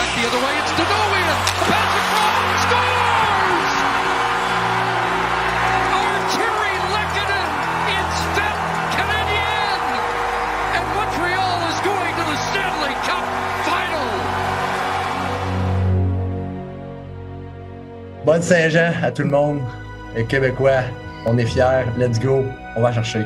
back the other way. It's Dedovian. Pass across. Scores! Arturi Lekkonen. It's fifth Canadian. And Montreal is going to the Stanley Cup final. Bonne Saint-Jean à tout le monde. Les Québécois, on est fiers. Let's go. On va chercher.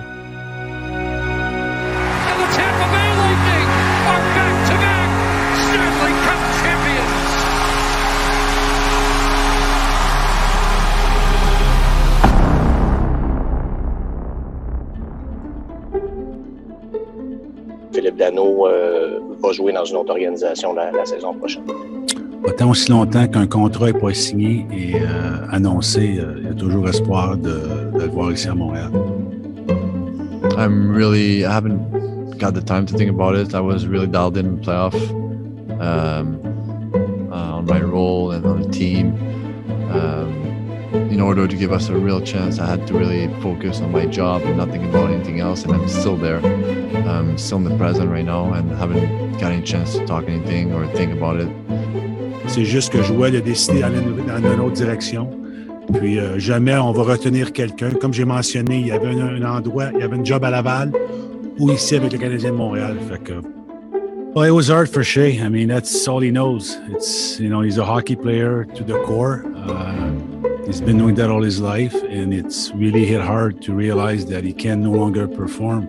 Jouer dans une autre organisation la, la saison prochaine. Autant aussi longtemps qu'un contrat n'est pas signé et euh, annoncé, euh, il y a toujours espoir de, de le voir ici à Montréal. I'm really, I haven't got the time to think about it. I was really dialed in playoff um, uh, on my role and on the team. In order to give us a real chance, I had to really focus on my job and not think about anything else. And I'm still there. I'm still in the present right now and haven't got any chance to talk anything or think about it. C'est juste que Joël a décidé d'aller dans une autre direction. Puis euh, jamais on va retenir quelqu'un. Comme j'ai mentionné, il y avait un, un endroit, il y avait un job à Laval ou ici avec le Canadien de Montréal. Fait que, well, it was hard for Shea. I mean, that's all he knows. It's you know he's a hockey player to the core. He's been doing that all his life, and it's really hit hard to realize that he can no longer perform.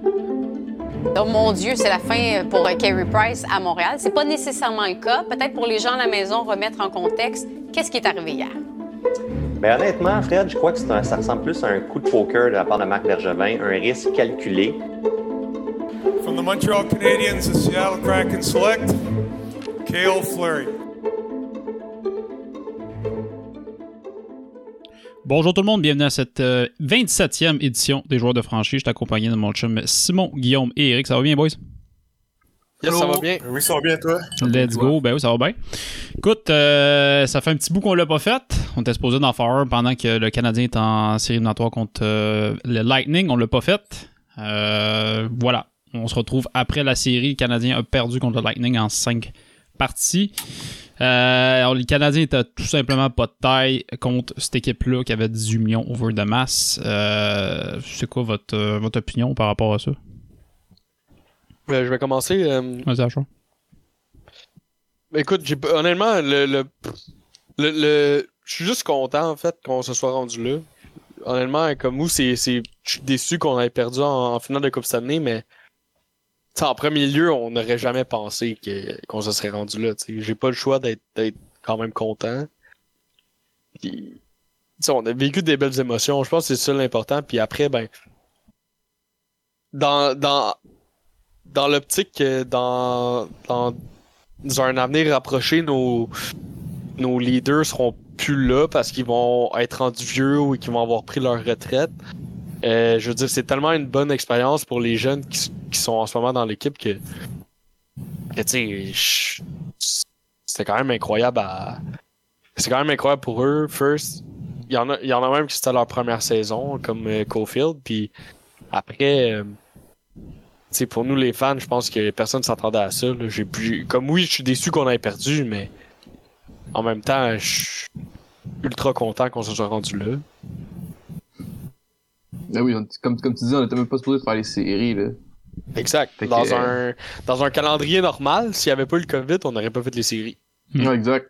Oh mon Dieu, c'est la fin pour euh, Carey Price à Montréal. C'est pas nécessairement le cas. Peut-être pour les gens à la maison, remettre en contexte qu'est-ce qui est arrivé hier. Ben, honnêtement, Fred, je crois que c'est un- ça ressemble plus à un coup de poker de la part de Marc Bergevin, un risque calculé. From the Montreal Canadiens, the Seattle Kraken select Kale Fleury. Bonjour tout le monde, bienvenue à cette euh, 27e édition des joueurs de franchise. Je suis accompagné de mon chum Simon, Guillaume et Eric. Ça va bien, boys? Yes, ça va bien. Oui, ça va bien, toi? Let's go. Ben oui, ça va bien. Écoute, euh, ça fait un petit bout qu'on l'a pas fait. On était supposé d'en faire un pendant que le Canadien est en série éliminatoire contre euh, le Lightning. On l'a pas fait. Euh, voilà. On se retrouve après la série. Le Canadien a perdu contre le Lightning en 5 parties. Euh, alors, les Canadiens étaient tout simplement pas de taille contre cette équipe-là qui avait 18 millions over de masse. Euh, c'est quoi votre, euh, votre opinion par rapport à ça? Euh, je vais commencer. Vas-y, Achou. Écoute, j'ai honnêtement, le, le, le, le- je suis juste content en fait qu'on se soit rendu là. Honnêtement, comme vous, c'est, c'est, je suis déçu qu'on ait perdu en, en finale de Coupe Stanley, mais en premier lieu, on n'aurait jamais pensé qu'on se serait rendu là. J'ai pas le choix d'être, quand même content. Puis, on a vécu des belles émotions. Je pense que c'est ça l'important. Puis après, ben, dans, dans, dans l'optique que dans, dans, dans un avenir rapproché, nos, nos leaders seront plus là parce qu'ils vont être rendus vieux ou qu'ils vont avoir pris leur retraite. Euh, je veux dire, c'est tellement une bonne expérience pour les jeunes qui, sont en ce moment dans l'équipe que, que tu sais, c'était quand même incroyable à. C'est quand même incroyable pour eux, first. Il y en a, y en a même qui c'était leur première saison, comme euh, Cofield, puis après. euh, pour nous les fans, je pense que personne s'attendait à ça. pu- comme oui, je suis déçu qu'on ait perdu, mais en même temps, je suis ultra content qu'on se soit rendu là. Ben oui, on- comme, comme tu dis, on était même pas supposé faire les séries, là. Exact. Que, Dans euh, un dans un calendrier normal, s'il n'y avait pas eu le COVID, on n'aurait pas fait les séries. Hmm. Ouais, exact.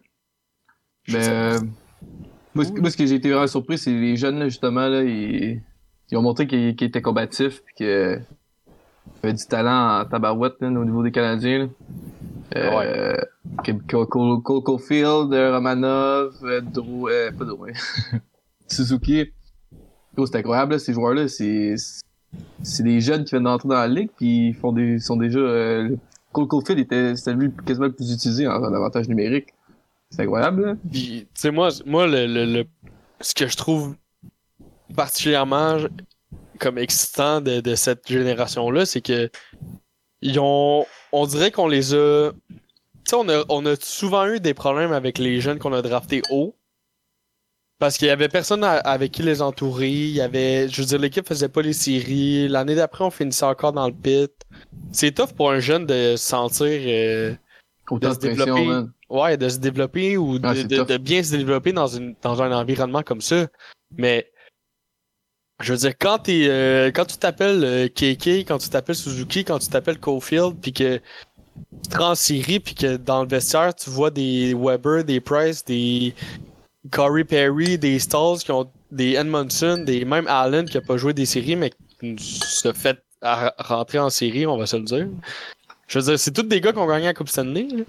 Mais, sais. euh, moi, ce- moi, ce que j'ai été vraiment surpris, c'est les jeunes, là, justement, là, ils, ils ont montré qu'ils qu'ils étaient combatifs, que, y avait du talent en tabarouette, là, au niveau des Canadiens. Euh, que- Cole, euh, Romanov, Drew, euh, pas Drew, Suzuki. C'est incroyable, là, ces joueurs-là, c'est, c'est des jeunes qui viennent d'entrer dans la ligue, puis ils font des, sont déjà, euh, le- Cole était, c'était quasiment le plus utilisé en, en avantage numérique. C'est incroyable, là. Tu sais, moi, moi le, le, ce que je trouve particulièrement comme excitant de, de cette génération-là, c'est que ils ont. On dirait qu'on les a. Tu sais, on a, on a souvent eu des problèmes avec les jeunes qu'on a draftés haut. Parce qu'il y avait personne à- avec qui les entourer. Il y avait. Je veux dire, l'équipe faisait pas les séries. L'année d'après, on finissait encore dans le pit. C'est tough pour un jeune de se sentir. euh, de se développer. Ouais, de se développer ou de, Ah, de- bien se développer dans, une, dans un environnement comme ça. Mais je veux dire, quand t'es euh, quand tu t'appelles euh, KK, quand tu t'appelles Suzuki, quand tu t'appelles Cofield, puis que tu te rends en série, puis que dans le vestiaire, tu vois des Weber, des Price, des Corey Perry, des Stalls qui ont des Edmondson, des même Allen qui a pas joué des séries, mais qui se fait à- rentrer en série, on va se le dire. Je veux dire, c'est tous des gars qui ont gagné la Coupe Stanley. là.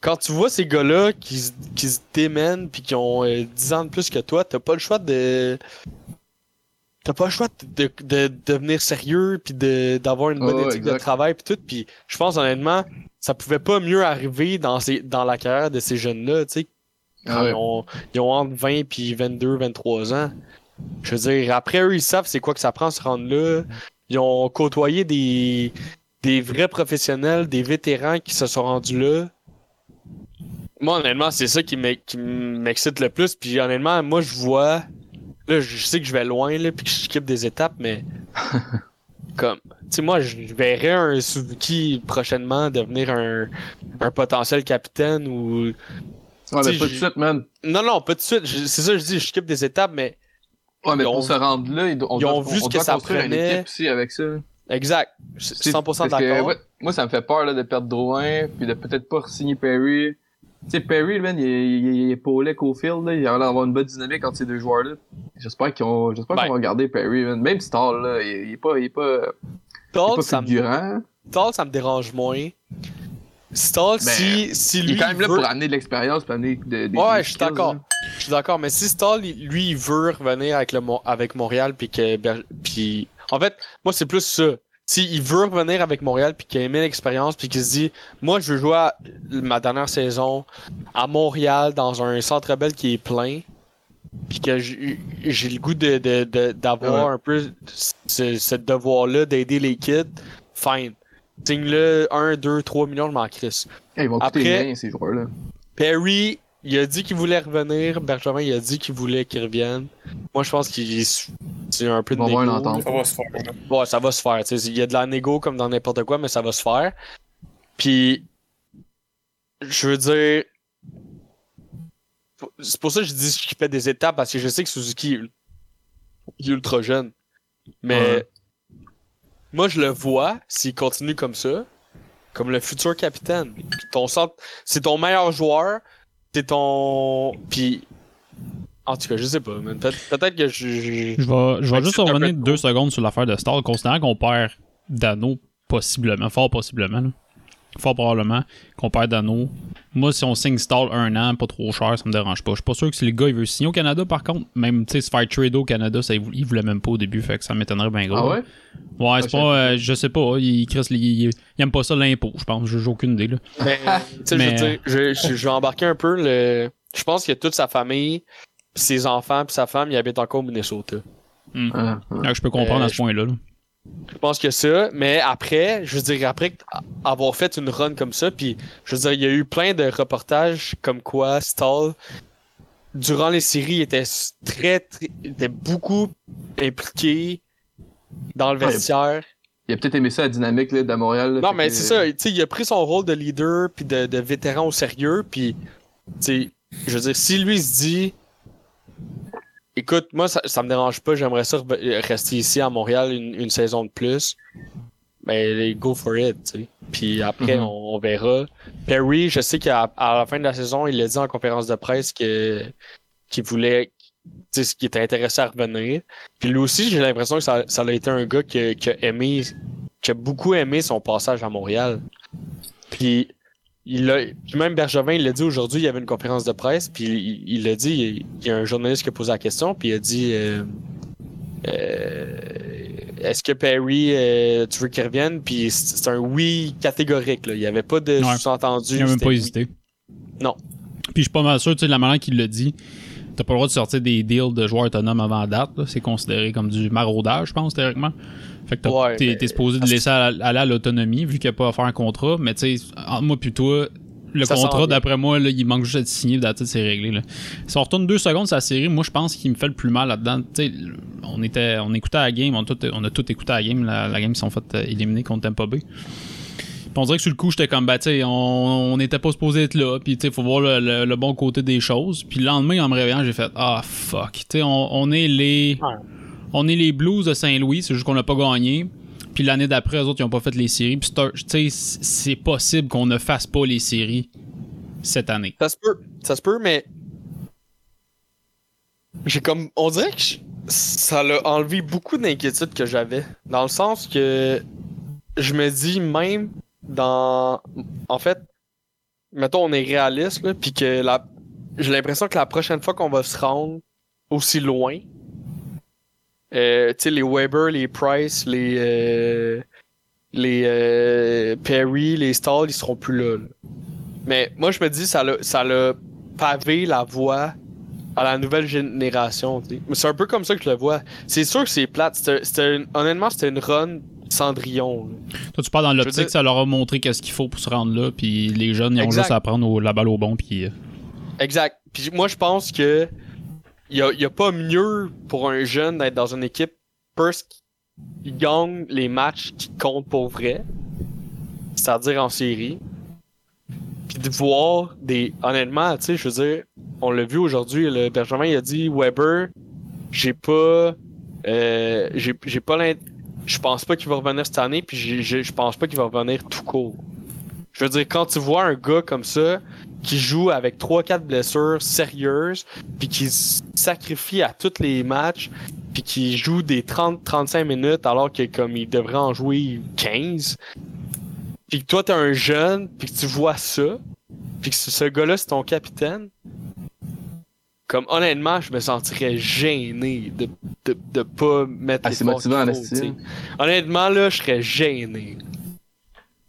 Quand tu vois ces gars-là qui, se- qui se démènent puis qui ont euh, 10 ans de plus que toi, t'as pas le choix de. T'as pas le choix de, de, de devenir sérieux puis d'avoir une bonne éthique de travail puis tout. Puis je pense honnêtement, ça pouvait pas mieux arriver dans, ces, dans la carrière de ces jeunes-là, tu sais. Ah ouais. ils, ont, ils ont entre 20 puis 22, 23 ans. Je veux dire, après eux, ils savent c'est quoi que ça prend se rendre là. Ils ont côtoyé des, des vrais professionnels, des vétérans qui se sont rendus là. Moi, honnêtement, c'est ça qui m'excite le plus. Puis honnêtement, moi, je vois. Là, je sais que je vais loin, là, puis que je skip des étapes, mais. comme. Tu sais, moi, je verrais un Suzuki prochainement devenir un, un potentiel capitaine ou. Ouais, mais pas de suite, man. Non, non, pas de suite. C'est ça, je dis, je skip des étapes, mais. Ouais, mais pour se rendre là, ils on ils doit, ont vu on ce que ça construire une prenait. équipe aussi avec ça. Exact. Je suis C'est- 100% parce que, d'accord. ouais, moi, ça me fait peur là, de perdre Drouin, puis de peut-être pas signer Perry. Tu sais, Perry, man, il est, il est, il est Paulet Cofield, là, il a l'air d'avoir une bonne dynamique entre ces deux joueurs-là. J'espère qu'ils ont, j'espère qu'on va garder Perry, man. Même Stall, là, il, il est pas, il est pas, il ça me. Stall, ça me dérange moins. Stall, si, si lui. Il est quand même là veut- pour amener de l'expérience, pour amener de, des Ouais, je suis d'accord. Je suis d'accord, mais si Stall, il- lui, il veut revenir avec, le, avec Montréal, puis que. Puis, en fait, moi, c'est plus ça. S'il veut revenir avec Montréal, puis qu'il a aimé l'expérience, puis qu'il se dit, moi, je veux jouer à ma dernière saison à Montréal, dans un centre belle qui est plein, puis que j'ai le goût de, de, de- d'avoir Ouais. un peu ce, ce devoir-là d'aider les kids, fine. Signe-le 1, 2, 3 millions, je m'en crisse. Eh, Ils vont coûter Après- bien, ces joueurs-là. Perry, il a dit qu'il voulait revenir. Bergevin, il a dit qu'il voulait qu'il revienne. Moi, je pense qu'il c'est un peu de négo. Ça va se faire. Ouais, ça va se faire. Il y a de la négo comme dans n'importe quoi, mais ça va se faire. Puis, je veux dire, c'est pour ça que je dis qu'il fait des étapes parce que je sais que Suzuki il est ultra jeune. Mais Ouais. Moi, je le vois s'il continue comme ça, comme le futur capitaine. Ton centre, c'est ton meilleur joueur, c'est ton. Puis, en tout cas, je sais pas. mais Peut- Peut-être que je. je- Je vais, je vais juste revenir deux secondes sur l'affaire de Stall, considérant qu'on perd Dano, possiblement, fort possiblement, là. Fort probablement, qu'on perd Dano. Moi, si on signe Stall un an, pas trop cher, ça me dérange pas. Je suis pas sûr que si le gars il veut signer au Canada, par contre, même tu sais, se faire trade au Canada, ça, il vou- il voulait même pas au début, fait que ça m'étonnerait bien gros. Ah ouais? Ouais, c'est je pas, euh, je sais pas, il, Chris, il, il- il aime pas ça l'impôt, je pense, j'ai aucune idée, là. Mais, tu sais, Mais- je veux dire, je, je, je vais embarquer un peu le. Je pense que toute sa famille, ses enfants, puis sa femme, ils habitent encore au Minnesota. Ah, ah. Ah, je peux comprendre Euh, à ce point-là, là. Je pense que ça, mais après, je veux dire, après avoir fait une run comme ça, puis je veux dire, il y a eu plein de reportages comme quoi Stall, durant les séries, il était très, très il était beaucoup impliqué dans le vestiaire. Il a peut-être aimé ça, la dynamique là, de Montréal. là, Non, mais que- c'est ça, tu sais, il a pris son rôle de leader puis de, de vétéran au sérieux, puis, tu sais, je veux dire, si lui se dit, écoute, moi, ça, ça me dérange pas, j'aimerais ça re- rester ici à Montréal une, une saison de plus, ben, go for it, tu sais. Puis après, Mhm. on, on verra. Perry, je sais qu'à la fin de la saison, il a dit en conférence de presse que qu'il voulait, tu sais, qu'il était intéressé à revenir. Puis lui aussi, j'ai l'impression que ça, ça a été un gars qui, a- qui a aimé, qui a beaucoup aimé son passage à Montréal. Puis il a, puis même Bergevin, il l'a dit aujourd'hui, il y avait une conférence de presse, puis il l'a dit, il, y a un journaliste qui a posé la question, puis il a dit euh, euh, Est-ce que Perry, euh, tu veux qu'il revienne? Puis c'est un oui catégorique, là. il n'y avait pas de Ouais. sous-entendu. Il a même pas oui. hésité. Non. Puis je suis pas mal sûr, tu sais, de la manière qu'il l'a dit, t'as pas le droit de sortir des deals de joueurs autonomes avant date. là. C'est considéré comme du maraudage, je pense, théoriquement. Fait que Ouais, t'es supposé de laisser à- aller à l'autonomie, vu qu'il n'y a pas à faire un contrat. Mais tu sais, entre moi puis toi, le Ça contrat, d'après moi, là, il manque juste d'être signé, d'attitude, c'est réglé. Là. Si on retourne deux secondes sur la série, moi, je pense qu'il me fait le plus mal là-dedans. Tu sais, on, était, on écoutait la game, on a tout, on a tout écouté la game, la, la game qui sont fait euh, éliminer contre Tampa Bay. Puis on dirait que sur le coup, j'étais comme, bah, tu sais, on n'était pas supposé être là. Puis, tu sais, faut voir le, le- le bon côté des choses. Puis le lendemain, en me réveillant, j'ai fait, ah, fuck. Tu sais, on, on est les. On est les Blues de Saint-Louis, c'est juste qu'on n'a pas gagné. Puis l'année d'après, eux autres, ils n'ont pas fait les séries. Puis, c'est possible qu'on ne fasse pas les séries cette année. Ça se peut, ça se peut, mais j'ai comme, on dirait que ça l'a enlevé beaucoup d'inquiétudes que j'avais, dans le sens que je me dis même dans, en fait, mettons on est réaliste là, puis que j'ai l'impression que la prochaine fois qu'on va se rendre aussi loin, euh, tu sais les Weber, les Price, les euh, les euh, Perry, les Stall, ils seront plus là. là. Mais moi, je me dis, ça l'a, ça l'a pavé la voie à la nouvelle génération. Mais C'est un peu comme ça que je le vois. C'est sûr que c'est plate. C'était, c'était une- honnêtement, c'était une run Cendrillon. là. Toi, tu parles dans l'optique, dire- ça leur a montré qu'est-ce qu'il faut pour se rendre là. Puis les jeunes, ils ont Exact. juste à prendre au- la balle au bon. Puis. Exact. Puis moi, je pense que il y a, y a pas mieux pour un jeune d'être dans une équipe first qui gagne les matchs qui comptent pour vrai, c'est-à-dire en série. Puis de voir des honnêtement, tu sais, je veux dire, on l'a vu aujourd'hui, le Benjamin il a dit Weber, j'ai pas euh, j'ai pas je pense pas qu'il va revenir cette année puis je pense pas qu'il va revenir tout court. Je veux dire quand tu vois un gars comme ça qui joue avec 3-4 blessures sérieuses, puis qui se sacrifie à tous les matchs, puis qui joue des 30-35 minutes alors que comme il devrait en jouer 15. Puis que toi t'es un jeune, puis que tu vois ça, puis que ce gars-là c'est ton capitaine. Comme honnêtement, je me sentirais gêné de, de, de pas mettre Ah, c'est l'effort motivant, hein. Honnêtement, là, je serais gêné.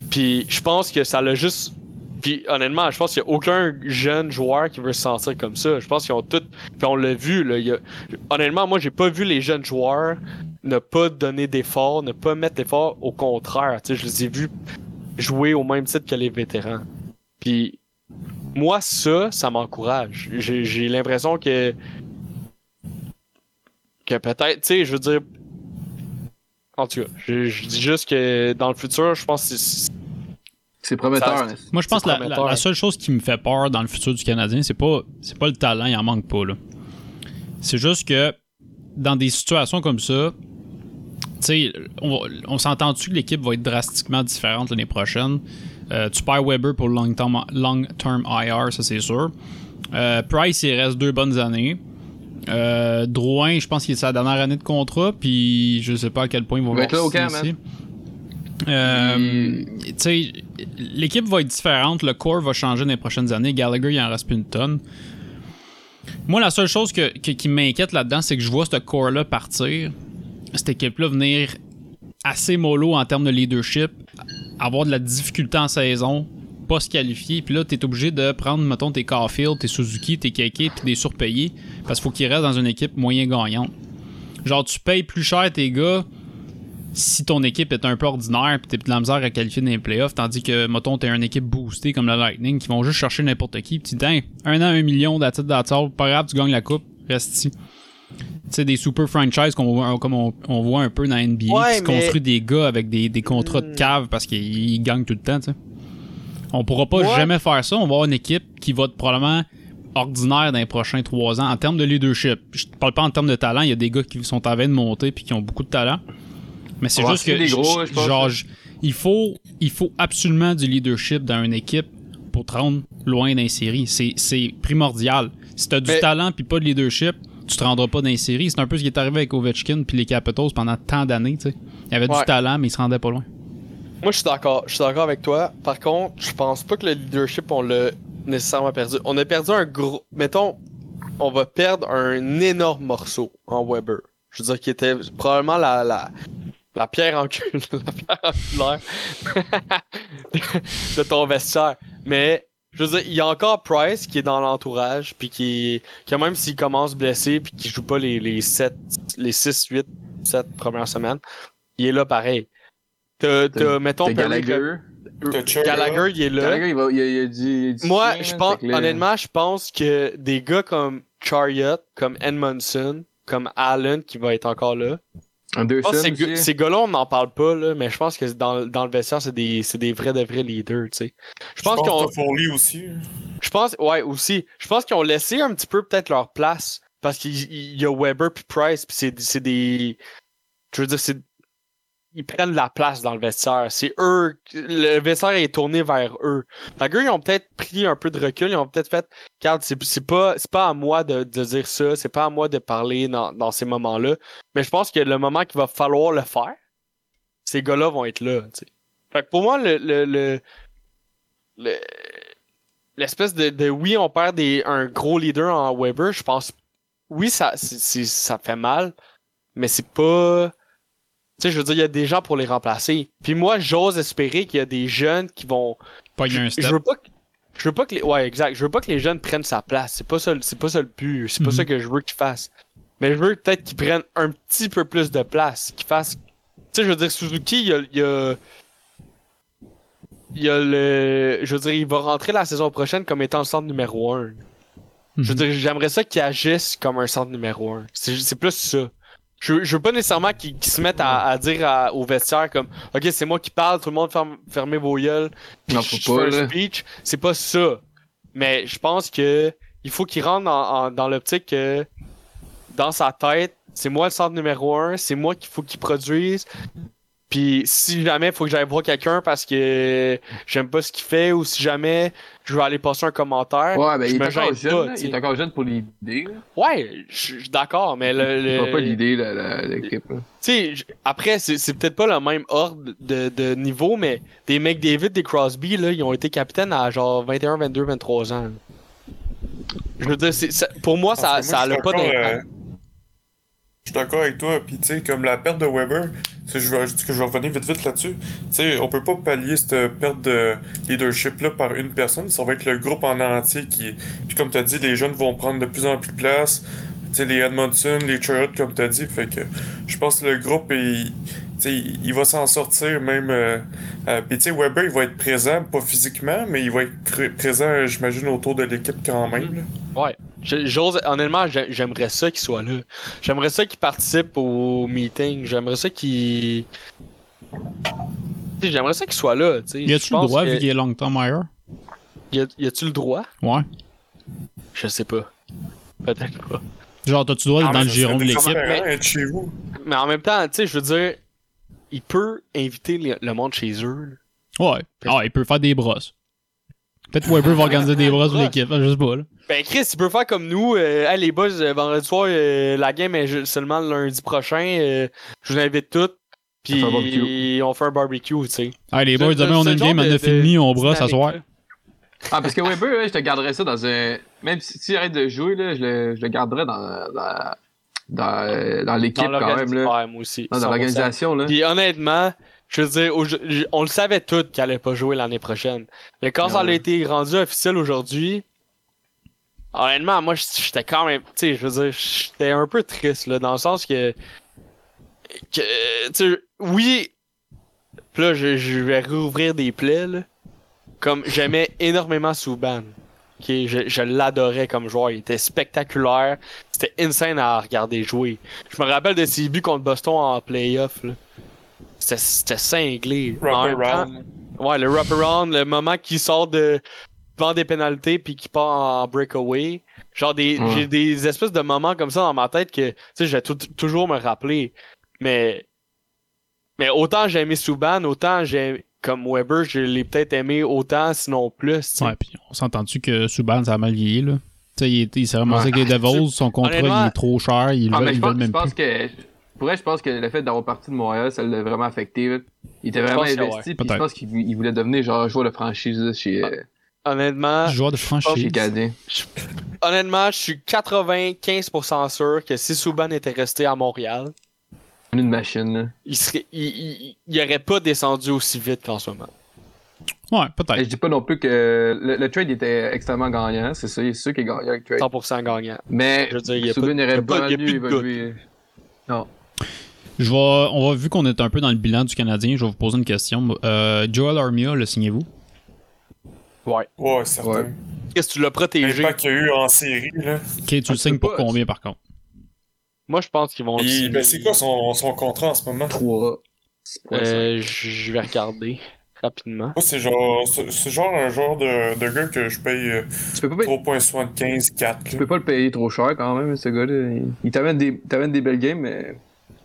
Puis je pense que ça l'a juste. Puis honnêtement, je pense qu'il n'y a aucun jeune joueur qui veut se sentir comme ça. Je pense qu'ils ont tout. Puis on l'a vu, là. Honnêtement, moi, j'ai pas vu les jeunes joueurs ne pas donner d'efforts, ne pas mettre d'efforts. Au contraire, tu sais, je les ai vus jouer au même titre que les vétérans. Puis moi, ça, ça m'encourage. J'ai l'impression que. Que peut-être, tu sais, je veux dire. En tout cas, je, je dis juste que dans le futur, je pense que c'est. C'est prometteur. Ça- là. Moi, je pense que la, la- prometteur. la seule chose qui me fait peur dans le futur du Canadien, c'est pas, c'est pas le talent, il en manque pas. là. C'est juste que dans des situations comme ça, tu sais, on, on s'entend-tu que l'équipe va être drastiquement différente l'année prochaine? Euh, tu perds Weber pour le long term, long term IR, ça c'est sûr. Euh, Price, il reste deux bonnes années. Euh, Drouin, je pense qu'il est sa dernière année de contrat, puis je sais pas à quel point il va Il va être là au camp, ici. Euh, l'équipe va être différente, le core va changer dans les prochaines années. Gallagher, il en reste plus une tonne. Moi, la seule chose que, que- qui m'inquiète là-dedans, c'est que je vois ce core-là partir, cette équipe-là venir assez mollo en termes de leadership, avoir de la difficulté en saison, pas se qualifier, puis là, t'es obligé de prendre, mettons, tes Caulfield, tes Suzuki, tes Keke, puis des surpayés, parce qu'il faut qu'ils restent dans une équipe moyen gagnante. Genre, tu payes plus cher tes gars si ton équipe est un peu ordinaire puis t'es de la misère à qualifier dans les playoffs, tandis que, mettons, t'es une équipe boostée comme le Lightning qui vont juste chercher n'importe qui, tu dis, un an, un million d'attitude d'attitude, pas grave, tu gagnes la coupe, reste ici. Tu sais, des super franchises qu'on voit, comme on, on voit un peu dans la NBA, Ouais, qui se mais- Hmm. construit des gars avec des, des contrats de cave parce qu'ils ils gagnent tout le temps, tu sais. On pourra pas Ouais. jamais faire ça, on va avoir une équipe qui va être probablement ordinaire dans les prochains trois ans en termes de leadership. Je te parle pas en termes de talent, il y a des gars qui sont en train de monter puis qui ont beaucoup de talent. Mais c'est juste que acheter des gros, j- je pense, genre il faut il faut absolument du leadership dans une équipe pour te rendre loin dans les séries. C'est c'est primordial. Si t'as du Mais- talent puis pas de leadership, tu te rendras pas dans les séries. C'est un peu ce qui est arrivé avec Ovechkin puis les Capitals pendant tant d'années, tu sais. Il y avait Ouais. du talent mais il se rendait pas loin. Moi, je suis d'accord. Je suis d'accord avec toi. Par contre, je pense pas que le leadership, on l'a nécessairement perdu. On a perdu un gros. Mettons, on va perdre un énorme morceau en Weber. Je veux dire, qui était probablement la, la, la pierre angulaire, la pierre angulaire de ton vestiaire. Mais, je veux dire, il y a encore Price qui est dans l'entourage, puis qui, qui même s'il commence blessé, puis qui joue pas les, les 7, les 6, 8, 7 premières semaines, il est là pareil. T'as, t'as, mettons, Gallagher? Gallagher, il est là. Gallagher, il, va, il, a, il a dit. il a dit Moi, chien, je pense, là- honnêtement, je pense que des gars comme Chariot, comme Edmondson, comme Allen, qui va être encore là, Je pense que ces, gars- ces gars-là, on n'en parle pas, là, mais je pense que dans, dans le vestiaire, c'est des, c'est des vrais de vrais leaders, tu sais. Je pense qu'on. Aussi. Je pense, ouais, aussi. Je pense qu'ils ont laissé un petit peu peut-être leur place parce qu'il il y a Weber puis Price, puis c'est, c'est des. Je veux dire, c'est. Ils prennent la place dans le vestiaire. C'est eux. Le vestiaire est tourné vers eux. Fait qu'eux, ils ont peut-être pris un peu de recul. Ils ont peut-être fait. Regarde, c'est, pas, c'est pas à moi de, de dire ça. C'est pas à moi de parler dans, dans ces moments-là. Mais je pense que le moment qu'il va falloir le faire, ces gars-là vont être là. tu sais. Fait que pour moi, le, le, le, le- l'espèce de, de oui, on perd des, un gros leader en Weber, je pense. Oui, ça, ça fait mal, mais c'est pas. Tu sais, je veux dire, il y a des gens pour les remplacer. Puis moi, j'ose espérer qu'il y a des jeunes qui vont. Je, un step. je veux pas que. Je veux pas que les. Ouais, exact. Je veux pas que les jeunes prennent sa place. C'est pas ça, le- c'est pas ça le but. C'est pas Mhm. ça que je veux qu'ils fassent. Mais je veux peut-être qu'ils prennent un petit peu plus de place. Qu'ils fassent. Tu sais, je veux dire, Suzuki, il y a. il y a- il y a le. Je veux dire, il va rentrer la saison prochaine comme étant le centre numéro 1. Je veux dire, j'aimerais ça qu'il agisse comme un centre numéro 1. C'est c'est plus ça. Je, je veux pas nécessairement qu'ils se mettent à, à dire à- au vestiaire comme Ok, c'est moi qui parle, tout le monde ferme, fermez vos gueules. Non, faut pas, fais un là. speech. C'est pas ça. Mais je pense que il faut qu'il rentre en- en- dans l'optique que dans sa tête, c'est moi le centre numéro 1, c'est moi qu'il faut qu'il produise. Puis si jamais il faut que j'aille voir quelqu'un parce que j'aime pas ce qu'il fait ou si jamais je veux aller passer un commentaire. Ouais, ben je il est encore jeune, pas, il est encore jeune pour l'idée. Ouais, je suis d'accord, mais le. Il le- va pas l'idée, l'équipe. tu sais, après, c'est c'est peut-être pas le même ordre de, de niveau, mais des McDavid, des Crosby, là, ils ont été capitaines à genre 21, 22, 23 ans. Je veux dire, c'est- ça- pour moi, ça ça moi, a je suis pas d'impact. euh, Je suis d'accord avec toi, puis tu sais, comme la perte de Weber, je vais, que je vais revenir vite vite là-dessus. Tu sais, on peut pas pallier cette perte de leadership-là par une personne, ça va être le groupe en entier qui. Puis comme tu as dit, les jeunes vont prendre de plus en plus de place. Tu sais, les Edmondson, les Chariot, comme tu as dit, fait que je pense que le groupe, il, il va s'en sortir même. Euh, euh, puis tu sais, Weber, il va être présent, pas physiquement, mais il va être pré- présent, j'imagine, autour de l'équipe quand même. là. Ouais. J'ose, honnêtement, j'ai- j'aimerais ça qu'il soit là. J'aimerais ça qu'il participe au meeting. J'aimerais ça qu'il. Tu sais, J'aimerais ça qu'il soit là. tu sais. Y a-tu le droit, que- vu qu'il est long term hire? Y a- y a-tu le droit? Ouais. Je sais pas. Peut-être pas. Genre, t'as-tu le droit d'être Ah, dans mais le giron de l'équipe? chez vous. Mais en même temps, tu sais, je veux dire, il peut inviter le, monde chez eux. là. Ouais. Ah, il peut faire des brosses. Peut-être Weber va organiser des brosses pour l'équipe, je sais pas, là. Ben Chris, il peut faire comme nous. Euh, les boys, euh, vendredi soir, euh, la game est seulement le lundi prochain. euh, je vous invite tous. Puis On fait un barbecue. tu sais. Ah, les boys, demain, on a une game à de- 9h30, on brosse à soir. Ah, parce que Weber, là, je te garderais ça dans un. Même si tu arrêtes de jouer, là, je le, je le garderais dans, dans, dans, euh, dans l'équipe quand même. Là. l'organisation, ouais, moi aussi. Non, dans 100%. l'organisation, là. Puis honnêtement, je veux dire, on le savait tous qu'il allait pas jouer l'année prochaine. Mais quand ça a été rendu officiel aujourd'hui, honnêtement, moi, j'étais quand même, tu sais, je veux dire, j'étais un peu triste, là, dans le sens que, que tu sais, oui, là, je, je vais rouvrir des plaies, là. Comme, j'aimais énormément Souban. Ok, je, je l'adorais comme joueur. Il était spectaculaire. C'était insane à regarder jouer. Je me rappelle de ses buts contre Boston en playoff. là. C'était c'était cinglé. Wraparound. temps- Ouais, le wraparound, le moment qu'il sort de devant des pénalités puis qu'il part en breakaway. Genre des j'ai des espèces de moments comme ça dans ma tête que tu sais je vais tout- toujours me rappeler. Mais mais autant j'ai aimé Subban, autant j'ai comme Weber, je l'ai peut-être aimé autant sinon plus. Ouais, puis on s'entend-tu que Subban, ça a mal vieilli, là? Tu sais, il, est- il s'est ramassé Ouais. avec les Devils, son contrat, il est trop cher, ils Ah, veulent, ils même je pense plus. que. Pour vrai, je pense que le fait d'avoir parti de Montréal, ça l'a vraiment affecté. là. Il était vraiment investi, ouais. puis je pense qu'il vou- il voulait devenir genre joueur de franchise là, chez, euh, Honnêtement, Joueur de chez franchise. honnêtement, je suis 95% sûr que si Subban était resté à Montréal, Une machine. là. il serait il, il, il aurait pas descendu aussi vite qu'en ce moment. Ouais, peut-être. je dis pas non plus que le, le trade était extrêmement gagnant, c'est ça, c'est sûr qu'il est gagnant avec le trade. 100% gagnant. Mais Je veux dire, il y a Subban pas- pas- pas dû évoluer. Non. Je vais, on va, vu qu'on est un peu dans le bilan du Canadien, je vais vous poser une question. Euh, Joel Armia, le signez-vous? Ouais. Ouais, certain. Ouais. Qu'est-ce que tu l'as protégé? L'impact qu'il y a eu en série, là. Ok, tu le Ah, signes peux pour pas- combien par contre? Moi, je pense qu'ils vont. Signer- ben, c'est quoi son, son contrat en ce moment? 3. Euh, je vais regarder rapidement. Moi, c'est genre, c'est genre un genre de, de gars que je paye euh, Tu peux pas payer- 3.75, 4. Tu peux pas le payer trop cher quand même, ce gars-là. Il- Il t'amène des, t'amène des belles games, mais.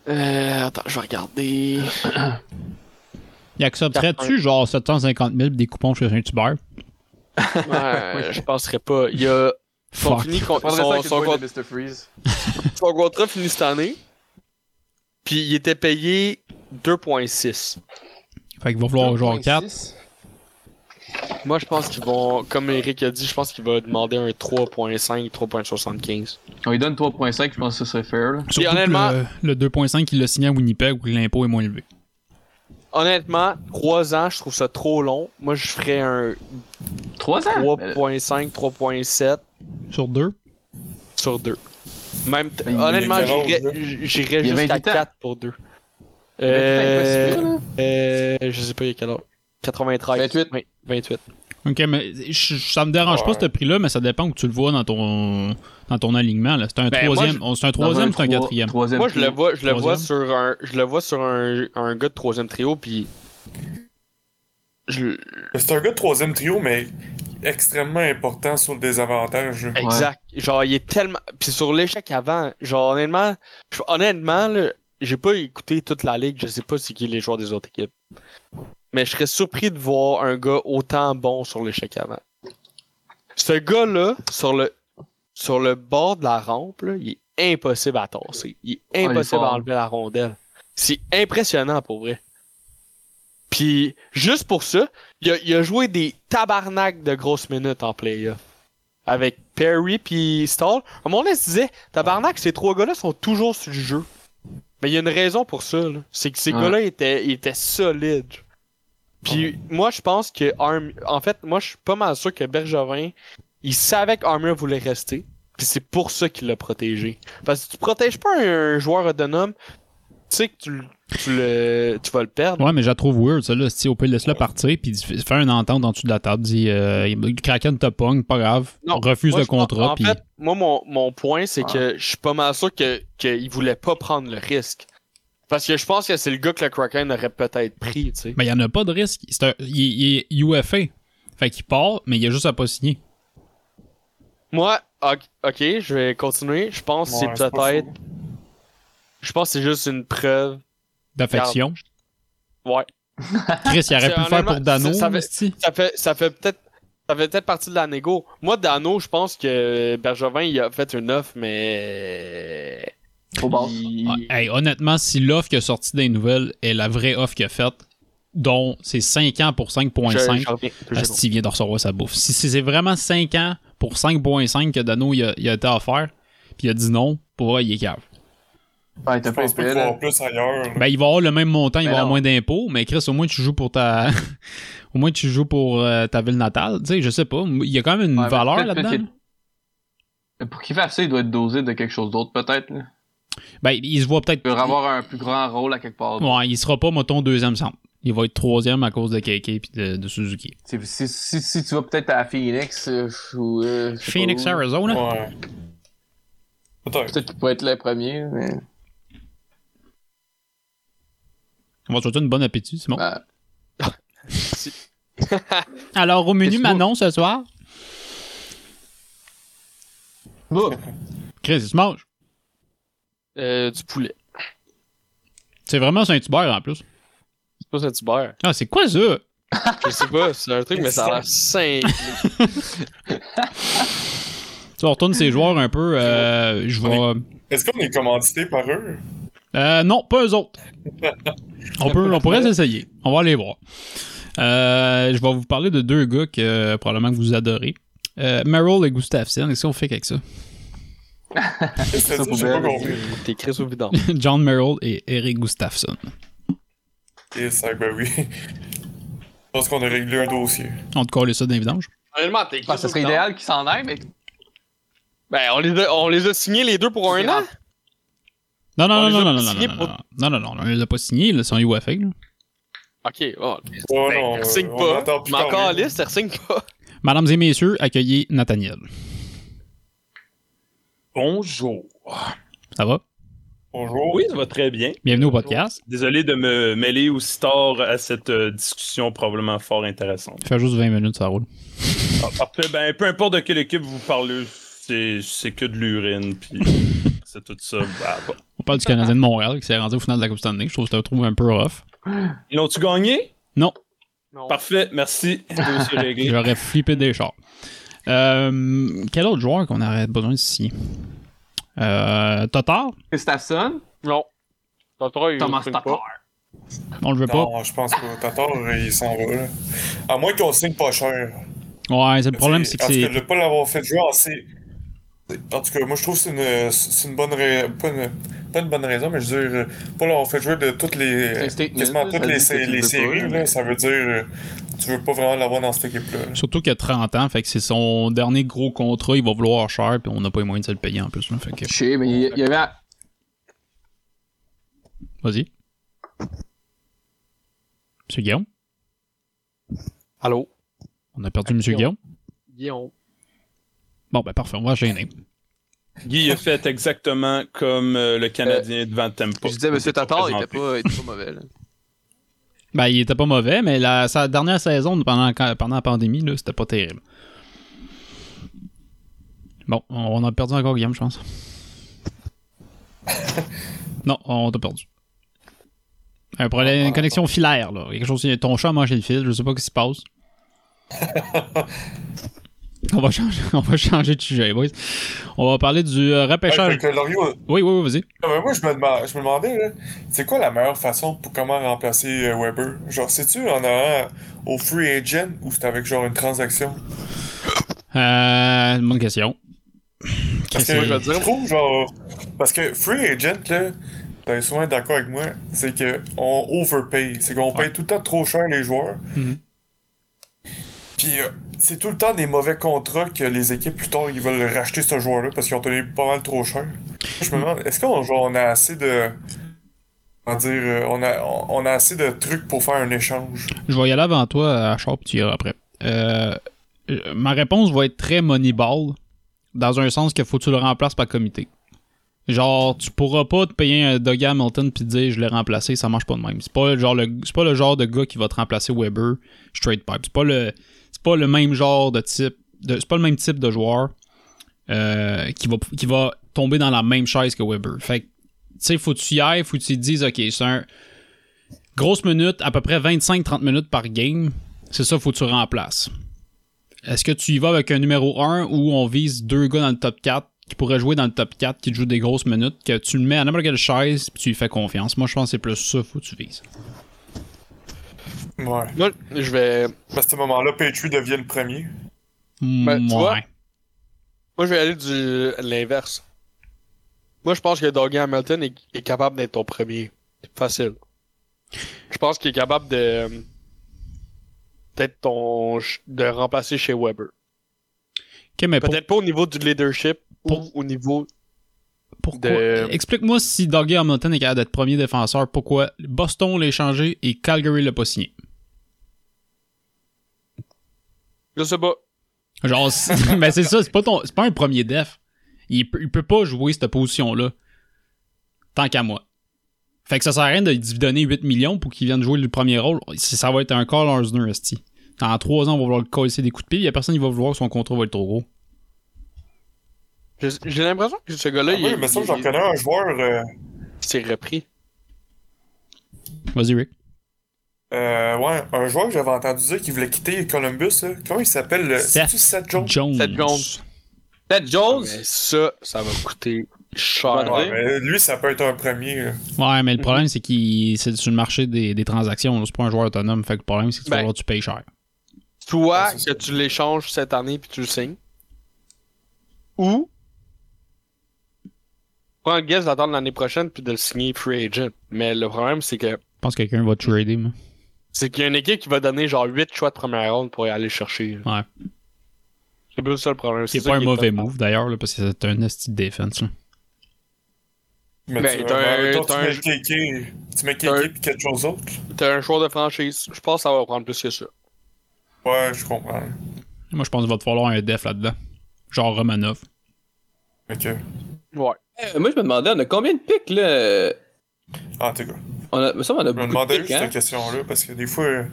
Euh, attends, je vais regarder. Il accepterait-tu genre 750 000 des coupons chez Saint-Hubert? Ouais, je penserais pas. Il y a. Son, Fuck. fini, con- son, con-. Freeze. son contrat finit cette année. Puis il était payé 2.6. Fait qu'il va falloir genre 4. Moi, je pense qu'ils vont, comme Eric a dit, je pense qu'il va demander un 3.5, 3.75. On lui donne 3.5, je pense que ce serait fair. Là. Surtout honnêtement- que le, le 2.5 qu'il a signé à Winnipeg où l'impôt est moins élevé. Honnêtement, 3 ans, je trouve ça trop long. Moi, je ferais un 3 ans? 3.5, 3.7 Sur 2? sur 2. Même, t- Ben, honnêtement, j'irais jusqu'à 28 ans. 4 pour 2. Il a 28 ans, il est pas si vieux, là. euh, je sais pas, il y a quel âge? 93. 28. Oui, 28. Ok, mais je- ça me dérange pas ce prix-là, mais ça dépend où tu le vois dans ton, dans ton alignement. là. C'est un Ben, moi, troisième, je- c'est un troisième, c'est un quatrième? Troisième Moi, je le vois, je le vois sur un, je le vois sur un, un gars de troisième trio, puis je, C'est un gars de troisième trio, mais extrêmement important sur le désavantage. exact. Genre, il est tellement, puis sur l'échec avant, genre honnêtement, je- honnêtement là, j'ai pas écouté toute la ligue, je sais pas c'est qui les joueurs des autres équipes, mais je serais surpris de voir un gars autant bon sur l'échec avant. Ce gars-là, sur le, sur le bord de la rampe, là, il est impossible à tasser. Il est il est impossible à enlever la rondelle. C'est impressionnant pour vrai. Puis, juste pour ça, il a, il a joué des tabarnaks de grosses minutes en playoff. Avec Perry puis Stall. À un moment donné, il se disait, tabarnak, ces trois gars-là sont toujours sur le jeu. Mais il y a une raison pour ça. C'est que ces Ouais. gars-là étaient, étaient solides. Puis, moi, je pense que Arm... En fait, moi, je suis pas mal sûr que Bergevin, il savait qu'Armor voulait rester. Puis c'est pour ça qu'il l'a protégé. Parce que tu protèges pas un, joueur autonome, tu sais que tu, le- tu, le, tu vas le perdre. Ouais, mais je la trouve weird, ça, là. Si au pire, laisse-le partir, puis fais fais une entente en dessous de la table. Dis, euh, le Kraken te pogne, pas grave. Non, refuse moi, le contrat, En puis. fait, moi, mon, mon point, c'est que je suis pas mal sûr que- qu'il voulait pas prendre le risque. Parce que je pense que c'est le gars que le Kraken aurait peut-être pris, tu sais. Mais il n'y en a pas de risque. C'est un- il, il est UFA. Fait qu'il part, mais il a juste à pas signer. Moi, ok, je vais continuer. Je pense que Ouais, c'est peut-être. Je pense que c'est juste une preuve. D'affection. Ouais. Chris, il aurait pu le faire pour Dano. Ça, ça fait, ça fait, ça fait peut-être. Ça fait peut-être partie de la négo. Moi, Dano, je pense que Bergevin, il a fait une offre, mais. Il- Ah, hey, honnêtement, si l'offre qui a sorti des nouvelles est la vraie offre qu'il a faite, dont c'est 5 ans pour Je- 5.5, je reviens, deux secondes. Asti vient de recevoir sa bouffe. Si si c'est vraiment 5 ans pour 5.5 que Dano il a, il a été offert, puis il a dit non, pour vrai, il est cave. Je pense pas avoir plus ailleurs. là. Ben, il va avoir le même montant, il Ben va avoir moins d'impôts, mais Chris, au moins tu joues pour ta. au moins tu joues pour euh, ta ville natale. Tu sais, je sais pas. Il y a quand même une Ouais, valeur là-dedans. Pour qu'il fasse ça, il doit être dosé de quelque chose d'autre, peut-être. Ben, il se voit peut-être. Il avoir un plus grand rôle à quelque part. Ouais, il sera pas, mettons, deuxième centre. Il va être troisième à cause de KK et de, de Suzuki. Si, si, si, si tu vas peut-être à Phoenix euh, ou. euh, Phoenix, pas où. Arizona. Ouais. Peut-être. Peut-être qu'il pourrait être le premier, mais. On va te souhaiter une bonne appétit, Simon. Ben, Alors, au menu Manon ce soir, bah, Chris, il se mange. Euh, du poulet. C'est vraiment Saint-Hubert en plus. C'est pas Saint-Hubert. Ah, c'est quoi ça? Je sais pas, c'est un truc, mais ça a l'air simple. Tu retournes ces joueurs un peu. Euh, je vais. Est-ce qu'on est commandité par eux? Euh, non, pas eux autres. On, peut, on pourrait essayer. On va aller voir. Euh, je vais vous parler de deux gars que euh, probablement que vous adorez. Euh, Merrill et Gustafsson. Qu'est-ce qu'on fait avec ça? T'es Chris au vidange. John Merrill et Eric Gustafsson. Et ça, ben oui. Je pense qu'on a réglé un dossier. On te colle ça dans les vidanges. Honnêtement, t'es bah, Chris ça serait vidange. idéal qu'il s'en aille, mais. Ben, on les, a, on les a signés les deux pour un an. Non, non, On non, non, non, non, non, non, non, non, non, non, on les a pas signés, ils sont UFA. Là. Ok, oh, Oh ben, non, signe on pas. Mais encore liste, signe pas. Mesdames et messieurs, accueillez Nathaniel. Bonjour. Ça va? Bonjour. Oui, ça va très bien. Bienvenue au podcast. Désolé de me mêler aussi tard à cette euh, discussion probablement fort intéressante. Ça fait juste 20 minutes, ça roule. Ah, parfait. Ben, peu importe de quelle équipe vous parlez, c'est c'est que de l'urine, puis c'est tout ça. Bah, bah. On parle du Canadien de Montréal qui s'est rendu au final de la Coupe Stanley. Je trouve que le trouve un peu rough. Ils l'ont-tu gagné? Non. Parfait, merci. J'aurais flippé des chars. Euh, quel autre joueur qu'on aurait besoin ici? Euh, Tatar? Gustafsson? Non. Tatar, il Thomas Tatar. On le veut pas. Non, je pense pas. Tatar, il s'en va. Là. À moins qu'on signe pas cher. Ouais, c'est le problème, c'est que En cas, c'est. de pas l'avoir fait jouer assez. En tout cas, moi je trouve que c'est une, c'est une bonne raison. Pas une, pas une bonne raison, mais je veux dire, pas l'avoir fait jouer de toutes les. quasiment toutes les, séries, pas, là, mais- ça veut dire. euh, Tu veux pas vraiment l'avoir dans cette équipe-là. là. Surtout qu'il a 30 ans, fait que c'est son dernier gros contrat, il va vouloir cher, puis on n'a pas les moyens de se le payer en plus. là, fait que... Je sais, mais il y avait. Vas-y. Monsieur Guillaume? Allô? On a perdu Monsieur Guillaume? Guillaume. Bon, ben parfait, on va gêner. Guy a fait exactement comme euh, le Canadien devant Tempo. Je disais, Monsieur Tatar, il était pas, il était pas mauvais. Là. Ben, il était pas mauvais, mais la, sa dernière saison, pendant, pendant la pandémie, là, c'était pas terrible. Bon, on a perdu encore Guillaume, je pense. non, on t'a perdu. Un problème, une connexion filaire, là. Quelque chose, ton chat a mangé le fil, je sais pas ce qui se passe. on, va changer, on va changer de sujet, boys. On va parler du euh, repêchage. Loriot, Oui, oui, oui, vas-y. Moi, je me, demandais, je me demandais, là, c'est quoi la meilleure façon pour comment remplacer euh, Weber? Genre, c'est-tu en allant au free agent ou c'est avec genre une transaction? Euh, bonne question. Parce Qu'est-ce que que- je trouve, genre, parce que free agent, là, t'es souvent d'accord avec moi, c'est que on overpay. C'est qu'on paye tout le temps trop cher les joueurs. Mhm. Puis euh, c'est tout le temps des mauvais contrats que les équipes plus tard ils veulent racheter ce joueur-là parce qu'ils ont donné pas mal trop cher. Je me demande, est-ce qu'on on a assez de. Comment dire, euh, on a, on- a assez de trucs pour faire un échange? Je vais y aller avant toi, à Sharp, tu iras après. Euh, euh, ma réponse va être très moneyball, dans un sens qu'il faut que tu le remplaces par comité. Genre, tu pourras pas te payer un Doug Hamilton puis te dire je l'ai remplacé, ça marche pas de même. C'est pas le genre, c'est pas le genre de gars qui va te remplacer Weber straight pipe. C'est pas le, pas le même genre de type, c'est pas le même type de joueur euh, qui va, qui va tomber dans la même chaise que Weber. Fait que, tu sais, faut que tu y ailles, faut que tu te dises, ok, c'est un, grosse minute, à peu près 25-30 minutes par game. C'est ça, faut que tu remplaces. Est-ce que tu y vas avec un numéro 1 où on vise deux gars dans le top 4 qui pourraient jouer dans le top 4 qui jouent des grosses minutes, que tu le mets à n'importe quelle chaise puis tu lui fais confiance? Moi, je pense que c'est plus ça, faut que tu vises. Ouais. Moi, je vais. À ce moment-là, Petrie devient le premier. Ben, tu Ouais. vois, moi, je vais aller du l'inverse. Moi, je pense que Dougie Hamilton est, est capable d'être ton premier. Facile. Je pense qu'il est capable de. Peut-être ton. de remplacer chez Weber. Pour- Peut-être pas au niveau du leadership ou au niveau. Pourquoi- de- Explique-moi si Dougie Hamilton est capable d'être premier défenseur, pourquoi Boston l'a échangé et Calgary l'a pas signé? Je sais pas. Genre, c'est- ben c'est ça, c'est pas, ton, c'est pas un premier def. Il peut, il peut pas jouer cette position-là. Tant qu'à moi. Fait que ça sert à rien de lui donner 8 millions pour qu'il vienne jouer le premier rôle. Ça va être un Carl Arzner. Dans 3 ans, on va vouloir le coller des coups de pied. Il y a personne qui va vouloir que son contrat va être trop gros. J'ai l'impression que ce gars-là, Ah oui, mais ça, j'en connais un joueur. euh, Il s'est repris. Vas-y, Rick. Euh, ouais, un joueur que j'avais entendu dire qui voulait quitter Columbus, là. comment il s'appelle le... Seth C'est-tu Seth Jones? Jones. Seth Jones. Seth Jones? Mais ça, ça va coûter cher. Ouais, mais lui, ça peut être un premier. là. Ouais, mais le problème, c'est qu'il c'est sur le marché des, des transactions. C'est pas un joueur autonome. Fait que le problème, c'est que tu vas Ben, que tu payes cher. Soit que tu l'échanges cette année puis tu le signes. Ou prends le guess d'attendre l'année prochaine puis de le signer free agent. Mais le problème, c'est que Je pense que quelqu'un va trader, moi. c'est qu'il y a une équipe qui va donner genre 8 choix de première ronde pour y aller chercher. Ouais. C'est plus ça le problème. C'est pas un mauvais move, d'ailleurs, là, parce que c'est un esti de défense. là. Mais Ben, tu, un- un- tu mets un- Kéké puis quelque chose d'autre. T'as un choix de franchise. Je pense que ça va prendre plus que ça. Ouais, je comprends. Moi, je pense qu'il va te falloir un def là-dedans. Genre Romanov. Ok. Ouais. Euh, moi, je me demandais, on a combien de pics, là? Ah, t'es quoi? On a, semble on a Je me beaucoup de demandais pics, juste hein? cette question-là, parce que des fois, euh,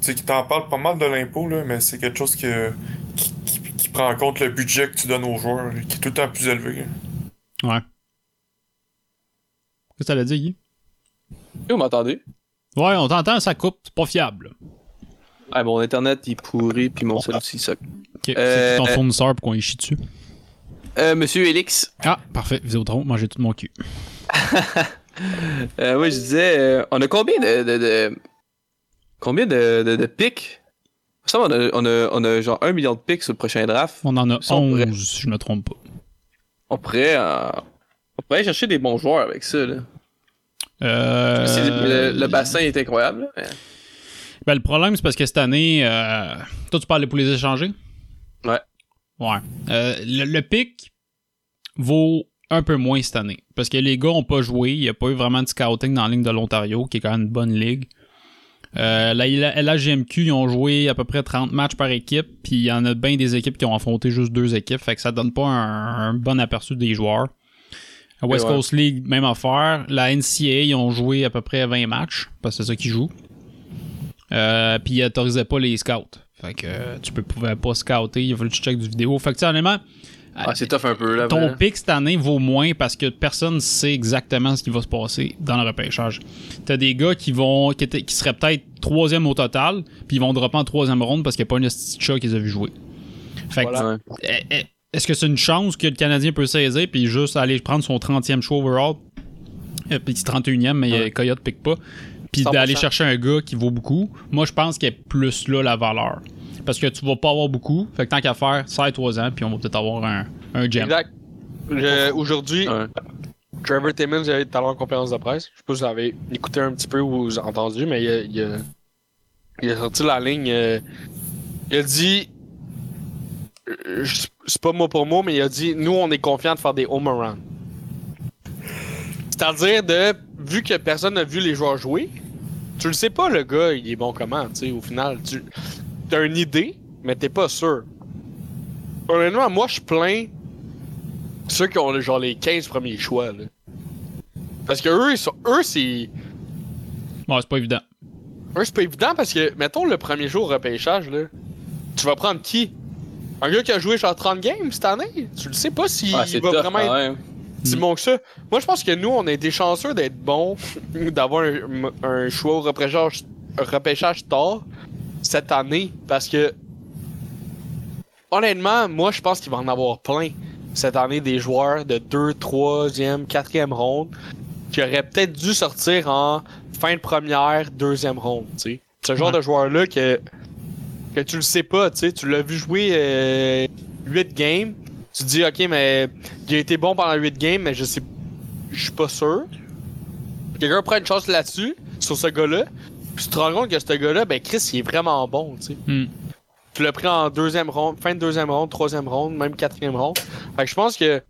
tu sais, qu'ils t'en parlent pas mal de l'impôt, là, mais c'est quelque chose que, qui, qui- qui prend en compte le budget que tu donnes aux joueurs, là, qui est tout le temps plus élevé. Ouais. Qu'est-ce que ça l'a dit, Guy? Vous m'entendez? Ouais, on t'entend, ça coupe. C'est pas fiable. Ah, mon internet, il est pourri, puis mon cell aussi, ça. Ok, Euh, c'est ton fournisseur pour qu'on y chie dessus? Euh, Monsieur Elix. Ah, parfait. Vidéotron, moi j'ai tout mon cul. Euh, oui, je disais, euh, on a combien de. de, de- combien de, de, de pics? Ça, on a, on, a, on a genre un million de pics sur le prochain draft. On en a Ça, on 11, pourrait- si je me trompe pas. On pourrait, euh, on pourrait chercher des bons joueurs avec ça. Là. Euh, le, le bassin est incroyable. là, mais- Ben, le problème, c'est parce que cette année, euh, toi, tu parles pour les échanger? Ouais. Ouais. Euh, le, le pic vaut un peu moins cette année. Parce que les gars ont pas joué. Il n'y a pas eu vraiment de scouting dans la ligne de l'Ontario, qui est quand même une bonne ligue. Euh, la la LHGMQ, ils ont joué à peu près 30 matchs par équipe, puis il y en a bien des équipes qui ont affronté juste deux équipes, fait que ça donne pas un, un bon aperçu des joueurs. La West ouais. Coast League, même affaire. La NCAA, ils ont joué à peu près 20 matchs, parce que c'est ça qu'ils jouent. Euh, puis ils autorisaient pas les scouts. Fait que euh, tu peux, pouvais pas scouter, il a fallu que tu checkes du vidéo. Fait que tu sais, honnêtement, Ah, c'est tough un peu. Là, ton pic cette année vaut moins parce que personne sait exactement ce qui va se passer dans le repêchage. T'as des gars qui vont qui, étaient- qui seraient peut-être troisième au total, puis ils vont dropper en troisième ronde parce qu'il n'y a pas un petit chat qu'ils ont vu jouer. Fait que, Voilà. eh, eh, est-ce que c'est une chance que le Canadien peut saisir puis juste aller prendre son 30e choix overall, euh, puis 31e, mais euh, Coyote pique pas, puis 100%. d'aller chercher un gars qui vaut beaucoup? Moi, je pense qu'il y a plus là la valeur. Parce que tu vas pas avoir beaucoup. Fait que tant qu'à faire, 16-3 ans, puis on va peut-être avoir un, un gem. Exact. Aujourd'hui, Ouais. Trevor Timmons avait tout à l'heure en conférence de presse. Je sais pas si vous avez écouté un petit peu ou vous avez entendu, mais il a, il a- il a sorti la ligne. euh, il a dit. euh, C'est pas mot pour mot, mais il a dit Nous, on est confiants de faire des home runs. C'est-à-dire, de vu que personne n'a vu les joueurs jouer, tu le sais pas, le gars, il est bon comment, tu sais, au final. Tu as une idée, mais t'es pas sûr. Honnêtement, moi, je plains ceux qui ont genre les 15 premiers choix. Là. Parce que eux, ils sont, eux c'est. Ouais, c'est pas évident. Eux, c'est pas évident parce que, mettons, le premier jour au repêchage, là, tu vas prendre qui? Un gars qui a joué genre 30 games cette année? Tu le sais pas s'il Ah, c'est va tough, vraiment être même. si bon que ça. Moi, je pense que nous, on a été chanceux d'être bons, d'avoir un, un choix au repêchage, repêchage tard cette année parce que, honnêtement, moi, je pense qu'il va en avoir plein cette année des joueurs de 2, 3e, 4e ronde qui auraient peut-être dû sortir en fin de première, deuxième ronde. tu sais. Ce genre Ouais. de joueur-là que, que tu le sais pas, tu sais, tu l'as vu jouer euh, 8 games, tu te dis, ok, mais il a été bon pendant 8 games, mais je sais, je suis pas sûr. Quelqu'un prend une chance là-dessus, sur ce gars-là, puis tu te rends compte que ce gars-là, ben Chris, il est vraiment bon, tu sais. Hmm. Tu l'as pris en deuxième ronde, fin de deuxième ronde, troisième ronde, même quatrième ronde. Fait que je pense que.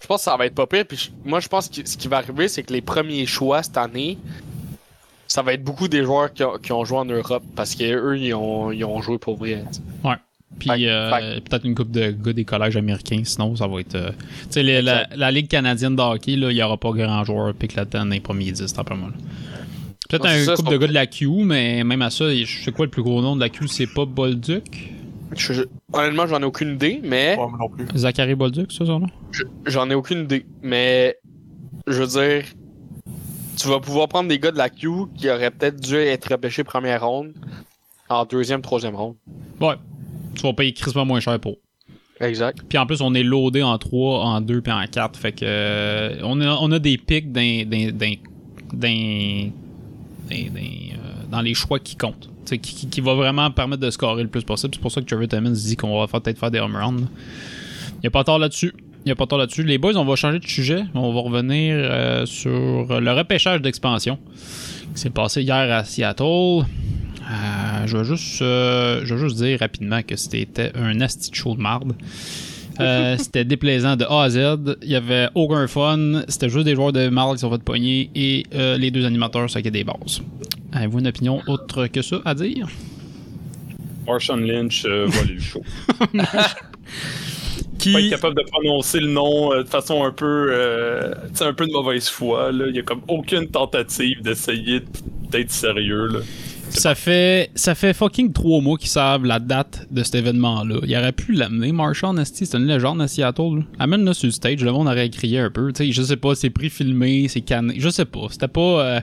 Je pense que ça va être pas pire. Puis moi, je pense que ce qui va arriver, c'est que les premiers choix cette année, ça va être beaucoup des joueurs qui ont, qui ont joué en Europe parce qu'eux, ils ont, ils ont joué pour vrai. Ouais. Puis euh, peut-être une coupe de gars des collèges américains, sinon ça va être. euh, Tu sais, la, la Ligue canadienne de hockey, là, il n'y aura pas grand joueur pique là-dedans dans les premiers 10, après moi. là. Peut-être un couple de pas- gars de la Q, mais même à ça, je sais quoi le plus gros nom de la Q, c'est pas Bolduc? Je- je- honnêtement, j'en ai aucune idée, mais. Ouais, moi non plus. Zachary Bolduc, ça, son nom? Je- J'en ai aucune idée. Mais je veux dire, tu vas pouvoir prendre des gars de la Q qui auraient peut-être dû être repêchés première ronde en deuxième, troisième ronde. Ouais. Tu vas payer crissement moins cher pour. Exact. Puis en plus, on est loadé en 3, en 2 puis en 4. Fait que euh, on, a, on a des pics dans, dans- dans, euh, dans les choix qui comptent. Tu sais, Qui, qui, qui va vraiment permettre de scorer le plus possible. C'est pour ça que Trevor Timmons dit qu'on va peut-être faire des home runs. Il n'y a pas tort là-dessus. Il n'y a pas tort là-dessus. Les boys, on va changer de sujet. On va revenir euh, sur le repêchage d'expansion qui s'est passé hier à Seattle. Euh, je, vais juste, euh, je vais juste dire rapidement que c'était un asti de show de marde. Euh, c'était déplaisant de A à Z. Il y avait aucun fun. C'était juste des joueurs de marde qui sont fait pogner et euh, les deux animateurs qui des bases. Avez-vous une opinion autre que ça à dire? Marshawn Lynch volait le show. Qui- Pas être capable de prononcer le nom euh, de façon un peu, euh, un peu de mauvaise foi. Là. Il y a comme aucune tentative d'essayer d'être sérieux. Là. Ça fait, ça fait fucking trois mois qu'ils savent la date de cet événement-là. Il aurait pu l'amener. Marshall Nasty, c'est une légende à Seattle. Amène-le sur le stage, le monde aurait crié un peu. Tu sais, je sais pas, c'est prix filmé, c'est canné. Je sais pas. C'était pas. euh,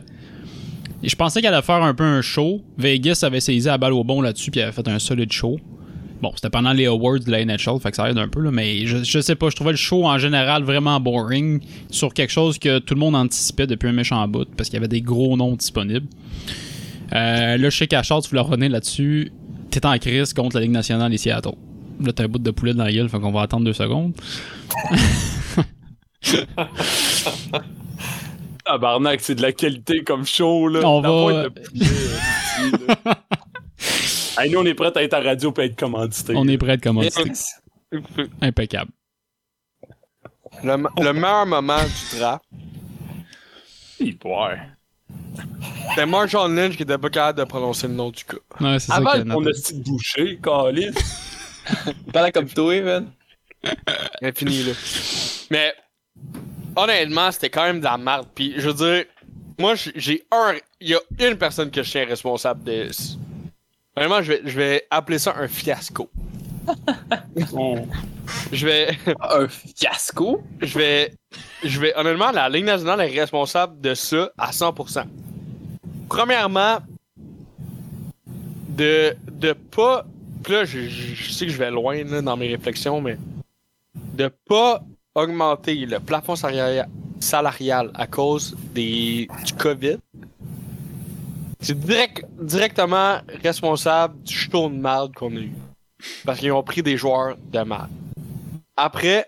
Je pensais qu'elle allait faire un peu un show. Vegas avait saisi la balle au bon là-dessus, puis elle avait fait un solide show. Bon, c'était pendant les awards de la NHL, fait que ça aide un peu, là, mais je, je sais pas, je trouvais le show en général vraiment boring sur quelque chose que tout le monde anticipait depuis un méchant bout, parce qu'il y avait des gros noms disponibles. Euh, là, je sais qu'Achard, tu voulais revenir là-dessus. T'es en crise contre la Ligue nationale ici à Seattle. Là, t'as un bout de poulet dans la gueule, fait qu'on va attendre deux secondes. Tabarnak, c'est de la qualité comme show. Là. On va- euh. Hey, nous, on est prêts à être à radio et être commandité. On est prêt de commencer. Impeccable. Le, me- le meilleur moment du draft, Ouais. C'était Marshall Lynch qui était pas capable de prononcer le nom du gars. Ouais, c'est ça Avant a de boucher, calice. Parle comme toi, man. Infini, là. Mais, honnêtement, c'était quand même de la merde. Puis, je veux dire, moi, j'ai un. Il y a une personne que je tiens responsable de. Honnêtement, je vais, je vais appeler ça un fiasco. Je vais. Un fiasco? Je vais. Je vais. Honnêtement, la Ligue nationale est responsable de ça à 100%. Premièrement, de. De pas. Puis là, je, sais que je vais loin là, dans mes réflexions, mais. De pas augmenter le plafond salarial, salarial à cause des, du COVID. C'est direct, directement responsable du show de merde qu'on a eu. Parce qu'ils ont pris des joueurs de merde. Après,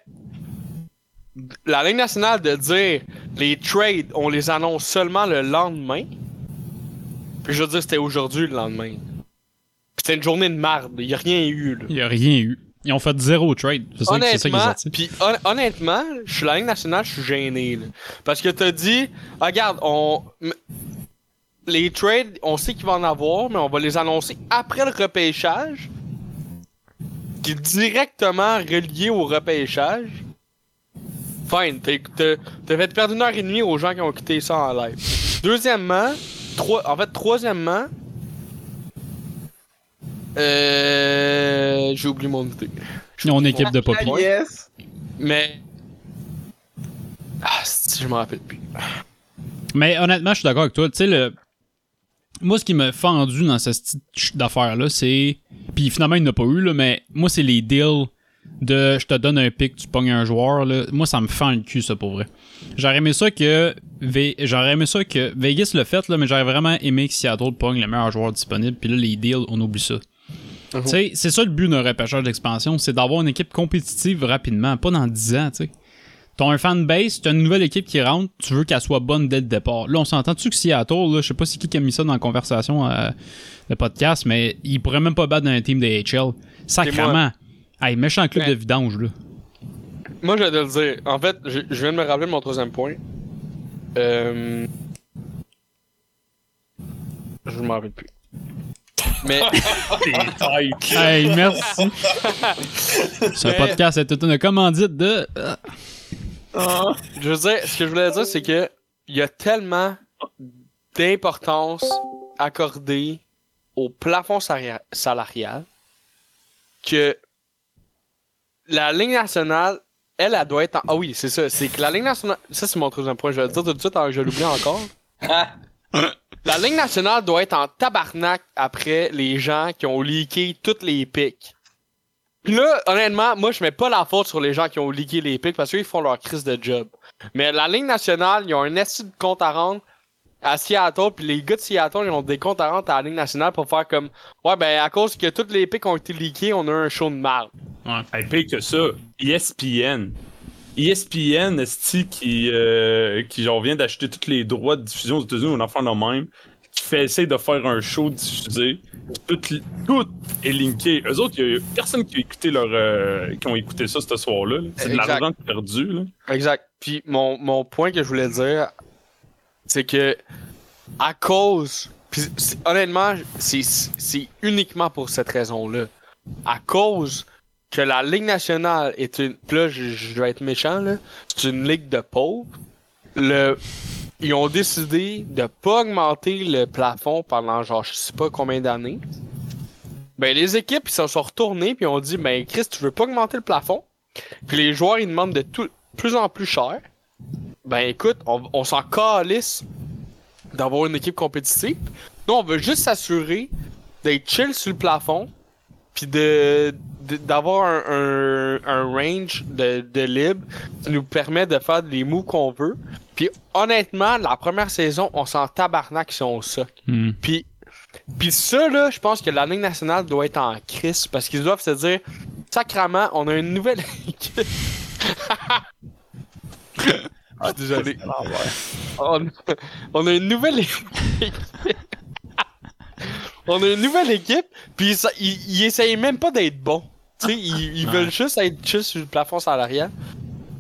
la Ligue nationale de dire les trades, on les annonce seulement le lendemain. Puis je veux dire, c'était aujourd'hui le lendemain. Puis c'était une journée de merde. Il n'y a rien eu. Là. Il y a rien eu. Ils ont fait zéro trade. C'est ça, c'est ça qui est Honnêtement, sorti. puis hon- honnêtement, je suis la Ligue nationale, je suis gêné. là. Parce que t'as dit, ah, regarde, on. Les trades, on sait qu'il va en avoir, mais on va les annoncer après le repêchage. Qui est directement relié au repêchage. Fine, t'as fait perdre une heure et demie aux gens qui ont écouté ça en live. Deuxièmement, trois, en fait, troisièmement, euh, j'ai oublié mon idée. On est équipe de Poppy. Yes! Mais. Ah, si, je me rappelle plus. Mais honnêtement, je suis d'accord avec toi. Tu sais, le... moi, ce qui m'a fendu dans cette petite d'affaires-là, c'est. Puis finalement, il n'a pas eu, là, mais moi, c'est les deals de je te donne un pic, tu pognes un joueur. Là. Moi, ça me fend le cul, ça, pour vrai. J'aurais aimé ça que. J'aurais aimé ça que Vegas le fait, là, mais j'aurais vraiment aimé que Seattle pogne le meilleur joueur disponible. Puis là, les deals, on oublie ça. Tu sais, c'est ça le but d'un repêchage d'expansion, c'est d'avoir une équipe compétitive rapidement, pas dans 10 ans, tu sais. T'as un fanbase, t'as une nouvelle équipe qui rentre, tu veux qu'elle soit bonne dès le départ. Là, on s'entend-tu que Seattle, là, je sais pas si qui a mis ça dans la conversation, euh, le podcast, mais il pourrait même pas battre dans un team de HL. Sacrement. Hey, méchant club de vidange, là. Moi, je vais te le dire. En fait, je, je viens de me rappeler de mon troisième point. Euh... Je m'en rappelle plus. Mais. Hey, merci. Ce Mais- podcast est une commandite de. euh, Je veux dire, ce que je voulais dire, c'est que il y a tellement d'importance accordée au plafond salarial que la Ligue nationale, elle, elle doit être en... Ah oui, c'est ça. C'est que la Ligue nationale... Ça, c'est mon troisième point. Je vais le dire tout de suite avant que je l'oublie encore. La Ligue nationale doit être en tabarnak après les gens qui ont leaké toutes les pics. Puis là, honnêtement, moi, je mets pas la faute sur les gens qui ont leaké les pics parce qu'ils font leur crise de job. Mais la Ligue nationale, ils ont un esti de compte à rendre à Seattle, puis les gars de Seattle, ils ont des comptes à rendre à la Ligue nationale pour faire comme Ouais, ben, à cause que toutes les pics ont été leakés, on a un show de merde. Hey, pire que ça, ESPN. ESPN, esti, qui, euh, qui genre, vient d'acheter tous les droits de diffusion aux États-Unis, un enfant de même, qui fait essayer de faire un show diffusé. Tout, tout est linké. Eux autres, il y a personne qui a écouté leur, euh, qui ont écouté ça ce soir-là. là. C'est de l'argent perdu. Là. Exact. Puis mon, mon point que je voulais dire, c'est que à cause, c'est- honnêtement, c'est uniquement pour cette raison-là, à cause que la Ligue nationale est une. Là, je, je vais être méchant, là. C'est une ligue de pauvres. Le. Ils ont décidé de pas augmenter le plafond pendant genre je sais pas combien d'années. Ben les équipes ils se sont retournées puis ont dit ben Chris tu veux pas augmenter le plafond? Puis les joueurs ils demandent de tout plus en plus cher. Ben écoute, on, on s'en calisse d'avoir une équipe compétitive. Nous on veut juste s'assurer d'être chill sur le plafond puis de d'avoir un, un, un range de, de libre qui nous permet de faire les moves qu'on veut. Puis honnêtement, la première saison, on s'en tabarnak si on soc. Hmm. Puis, puis ça, là, je pense que la Ligue nationale doit être en crise parce qu'ils doivent se dire sacrament, on a une nouvelle équipe. Ah, désolé. On, on a une nouvelle équipe. on a une nouvelle équipe, puis ils, ils essayent même pas d'être bons. Tu sais, ils, ils veulent juste être juste sur le plafond salarial.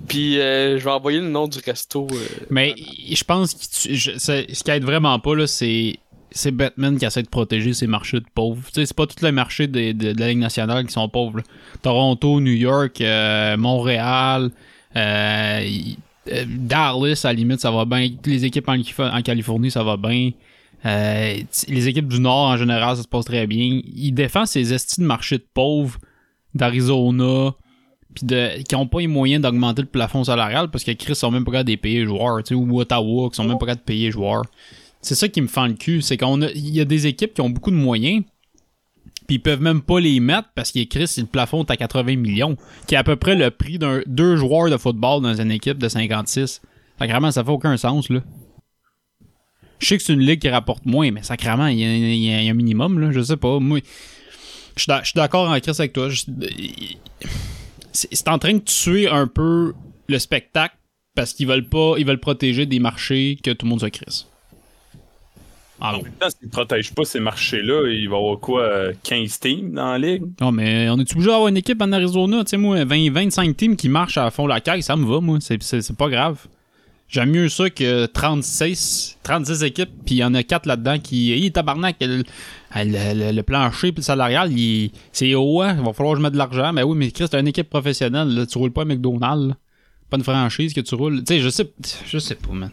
Puis euh, je vais envoyer le nom du resto. euh, Mais je pense que je- ce qui aide vraiment pas, là, c'est. C'est Batman qui essaie de protéger ses marchés de pauvres. Tu sais, c'est pas tous les marchés de, de- de la Ligue nationale qui sont pauvres. là. Toronto, New York, euh, Montréal, euh, Dallas, à la limite, ça va bien. Les équipes en, Calif- en Californie, ça va bien. Euh, les équipes du Nord, en général, ça se passe très bien. Il défend ses estis de marché de pauvres d'Arizona, puis qui ont pas les moyens d'augmenter le plafond salarial parce que Chris sont même pas capables de payer joueurs, ou Ottawa qui sont même pas capables de payer joueurs. C'est ça qui me fend le cul, c'est qu'on a, il y a des équipes qui ont beaucoup de moyens, puis ils peuvent même pas les mettre parce que Chris, le plafond à 80 millions, qui est à peu près le prix d'un deux joueurs de football dans une équipe de 56. Fait que vraiment, ça fait aucun sens, là. Je sais que c'est une ligue qui rapporte moins, mais sacrément, il y, a- un minimum, là. Je sais pas. Moi, je suis d'accord en Chris avec toi. C'est en train de tuer un peu le spectacle parce qu'ils veulent pas, ils veulent protéger des marchés que tout le monde se crisse. En même temps, s'ils ne protègent pas ces marchés-là, il va y avoir quoi, euh, 15 teams dans la ligue? Non, mais on est obligé d'avoir une équipe en Arizona, tu sais, moi, 20, 25 teams qui marchent à fond la caille, ça me va, moi. C'est- pas grave. J'aime mieux ça que 36, 36 équipes, puis il y en a 4 là-dedans qui. Hey, tabarnak, le, le, le- le plancher puis le salarial, il- c'est haut, hein. Il va falloir que je mette de l'argent. Mais oui, mais Chris, t'as une équipe professionnelle, là, tu roules pas à McDonald's, là. Pas une franchise que tu roules. Tu sais, je sais, je sais pas, man.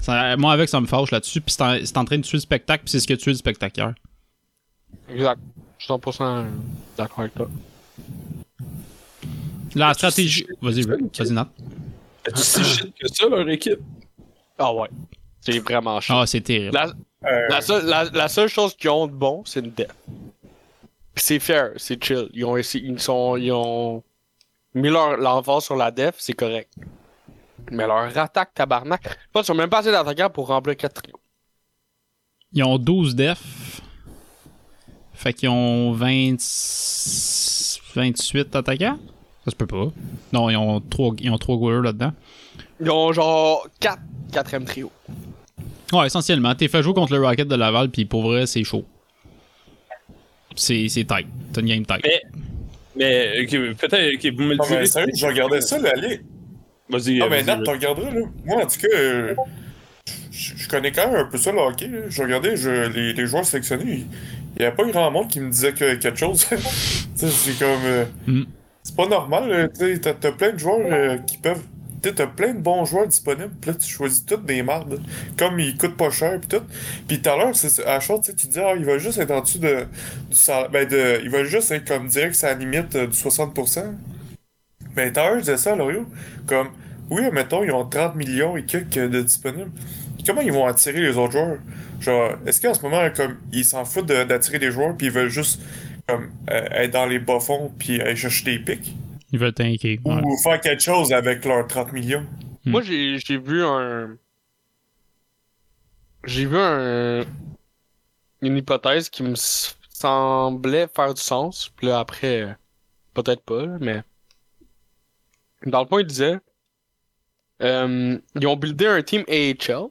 Ça- moi, avec, ça me fâche là-dessus, puis c'est en, c'est en train de tuer le spectacle, puis c'est ce que tue le spectateur. Exact. Je suis 100% d'accord avec toi. La stratégie. Vas-y. Vas-y, Nat. Est-ce si shit que ça, leur équipe? Ah ouais. C'est vraiment chaud. Ah, c'est terrible. La, la seule, la- la seule chose qu'ils ont de bon, c'est une dette. Puis c'est fair, c'est chill. Ils ont, essayé- ils sont, ils ont mis leur, l'emphase sur la def, c'est correct. Mais leur attaque tabarnak, je pense qu'ils sont même pas assez d'attaquants pour remplir 4 trios. Ils ont 12 def. Fait qu'ils ont 20... 28 attaquants. Ça se peut pas. Non, ils ont 3, ils ont 3 goalers là-dedans. Ils ont genre 4 quatrième trio. Ouais, essentiellement. T'es fait jouer contre le Rocket de Laval, puis pour vrai, c'est chaud. C'est, c'est tight. T'as une game tight. Mais, mais ok, peut-être que vous me le Non, mais direz. sérieux, je regardais ça, la ligue. Vas-y. Ah, mais Nat, tu regarderas, là. Moi, en tout cas, euh, je je connais quand même un peu ça, le hockey. là. Je regardais je- les, les joueurs sélectionnés. Il n'y avait pas grand monde qui me disait que, quelque chose. C'est comme. euh, Mm. C'est pas normal, t'as plein de joueurs euh, qui peuvent. Tu t'as plein de bons joueurs disponibles. Puis là, tu choisis toutes des mardes. Comme ils coûtent pas cher, puis tout. Puis tout à l'heure, c'est- à chose, tu dis, ah, il va juste être en dessous de, du salaire. Ben, de, il va juste être comme direct, c'est à la limite euh, du 60%. Mais tout à l'heure, je disais ça L'Oréal. Comme, oui, mettons, ils ont 30 millions et quelques de disponibles. Comment ils vont attirer les autres joueurs? Genre, est-ce qu'en ce moment, comme, ils s'en foutent d'attirer des joueurs puis ils veulent juste, comme, euh, être dans les bas-fonds puis aller chercher des pics? Ils veulent tanker. ouais. Ou faire quelque chose avec leurs 30 millions? Moi, j'ai, j'ai vu un. J'ai vu un. Une hypothèse qui me semblait faire du sens. Puis là, après, peut-être pas, là, mais. Dans le point, il disait. euh, ils ont buildé un team AHL.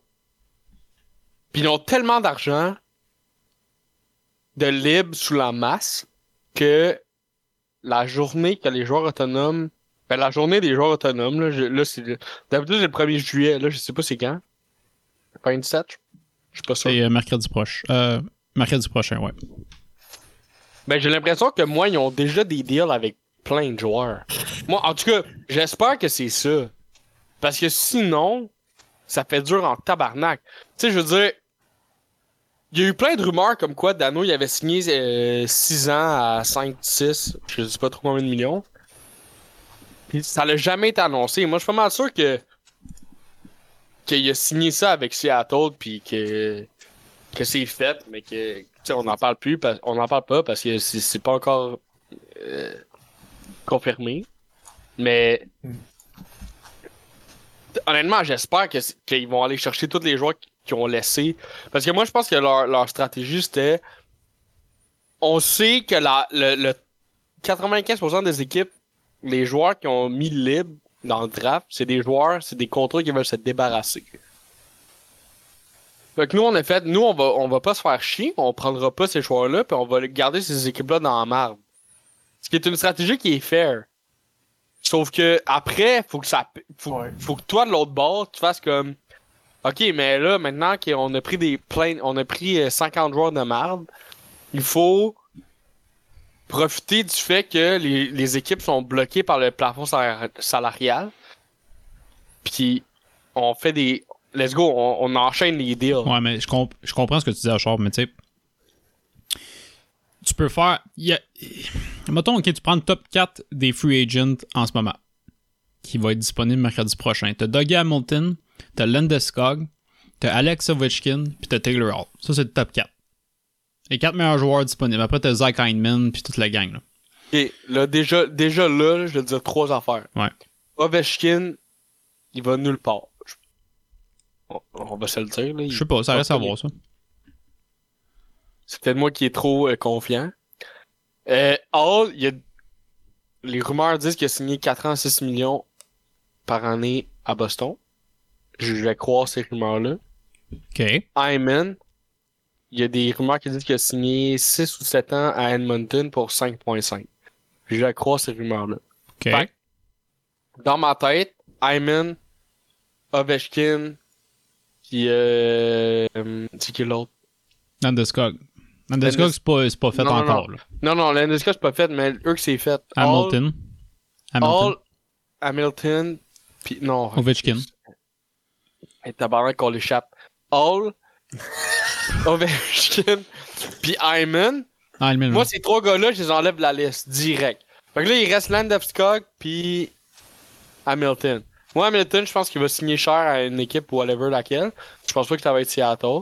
Puis ils ont tellement d'argent de libre sous la masse que la journée que les joueurs autonomes. Ben, la journée des joueurs autonomes, là, je- là c'est. le- D'habitude, c'est le 1er juillet. Là, je sais pas c'est quand. 27? Je suis pas sûr. C'est euh, mercredi prochain. Euh, mercredi prochain, ouais. Ben, j'ai l'impression que moi, ils ont déjà des deals avec plein de joueurs. Moi, en tout cas, j'espère que c'est ça. Parce que sinon, ça fait dur en tabarnak. Tu sais, je veux dire, il y a eu plein de rumeurs comme quoi Dano il avait signé 6 ans à 5, 6, je sais pas trop combien de millions. Puis ça l'a jamais été annoncé. Moi, je suis pas mal sûr que qu'il a signé ça avec Seattle puis que que c'est fait, mais que on n'en parle plus, parce- on n'en parle pas parce que c'est pas encore euh, confirmé. Mais honnêtement, j'espère qu'ils vont aller chercher tous les joueurs qui- qui ont laissé. Parce que moi, je pense que leur, leur stratégie, c'était. On sait que la, le, le 95% des équipes, les joueurs qui ont mis libre dans le draft, c'est des joueurs, c'est des contrats qui veulent se débarrasser. Fait que nous, on a fait, nous, on va, on va pas se faire chier, on prendra pas ces joueurs-là, puis on va garder ces équipes-là dans la marde. Ce qui est une stratégie qui est fair. Sauf que après, faut que ça, faut, faut que toi de l'autre bord, tu fasses comme, ok, mais là maintenant qu'on a pris des plein, on a pris euh, 50 joueurs de marde, il faut profiter du fait que les, équipes sont bloquées par le plafond salar- salarial. Puis on fait des, let's go, on, enchaîne les deals. Ouais, mais je, comp- je comprends ce que tu dis, Achard, mais tu sais. Tu peux faire. Mettons, ok, tu prends le top 4 des free agents en ce moment, qui va être disponible mercredi prochain. T'as Dougie Hamilton, t'as Landeskog, t'as Alex Ovechkin, puis t'as Taylor Hall. Ça, c'est le top 4. Les 4 meilleurs joueurs disponibles. Après, t'as Zach Heineman, puis toute la gang. Là. Ok, là, déjà, déjà là, je vais te dire trois affaires. Ouais. Ovechkin, il va nulle part. On, on va se le dire. Là, Je sais pas, ça reste à voir ça. C'est peut-être moi qui est trop euh, confiant. Euh, Hall, il y a... les rumeurs disent qu'il a signé 4 ans 6 millions par année à Boston. Je vais croire ces rumeurs-là. OK. Hyman, il y a des rumeurs qui disent qu'il a signé 6 ou 7 ans à Edmonton pour 5.5. Je vais croire ces rumeurs-là. OK. Fait dans ma tête, Hyman, Ovechkin, puis euh, c'est qui l'autre? Landeskog. Landeskog, c'est pas, pas fait Non, encore. non. là. Non, non, Landeskog, c'est pas fait, mais eux que c'est fait. Hamilton. Hall, Hamilton. Hamilton, puis non. Ovechkin. Hey, tabarnak qu'on l'échappe. Hall, Ovechkin, puis Hyman. Hyman, Moi, ouais. ces trois gars-là, je les enlève de la liste, direct. Fait que là, il reste Landeskog, puis Hamilton. Moi, Hamilton, je pense qu'il va signer cher à une équipe ou whatever laquelle. Je pense pas que ça va être Seattle.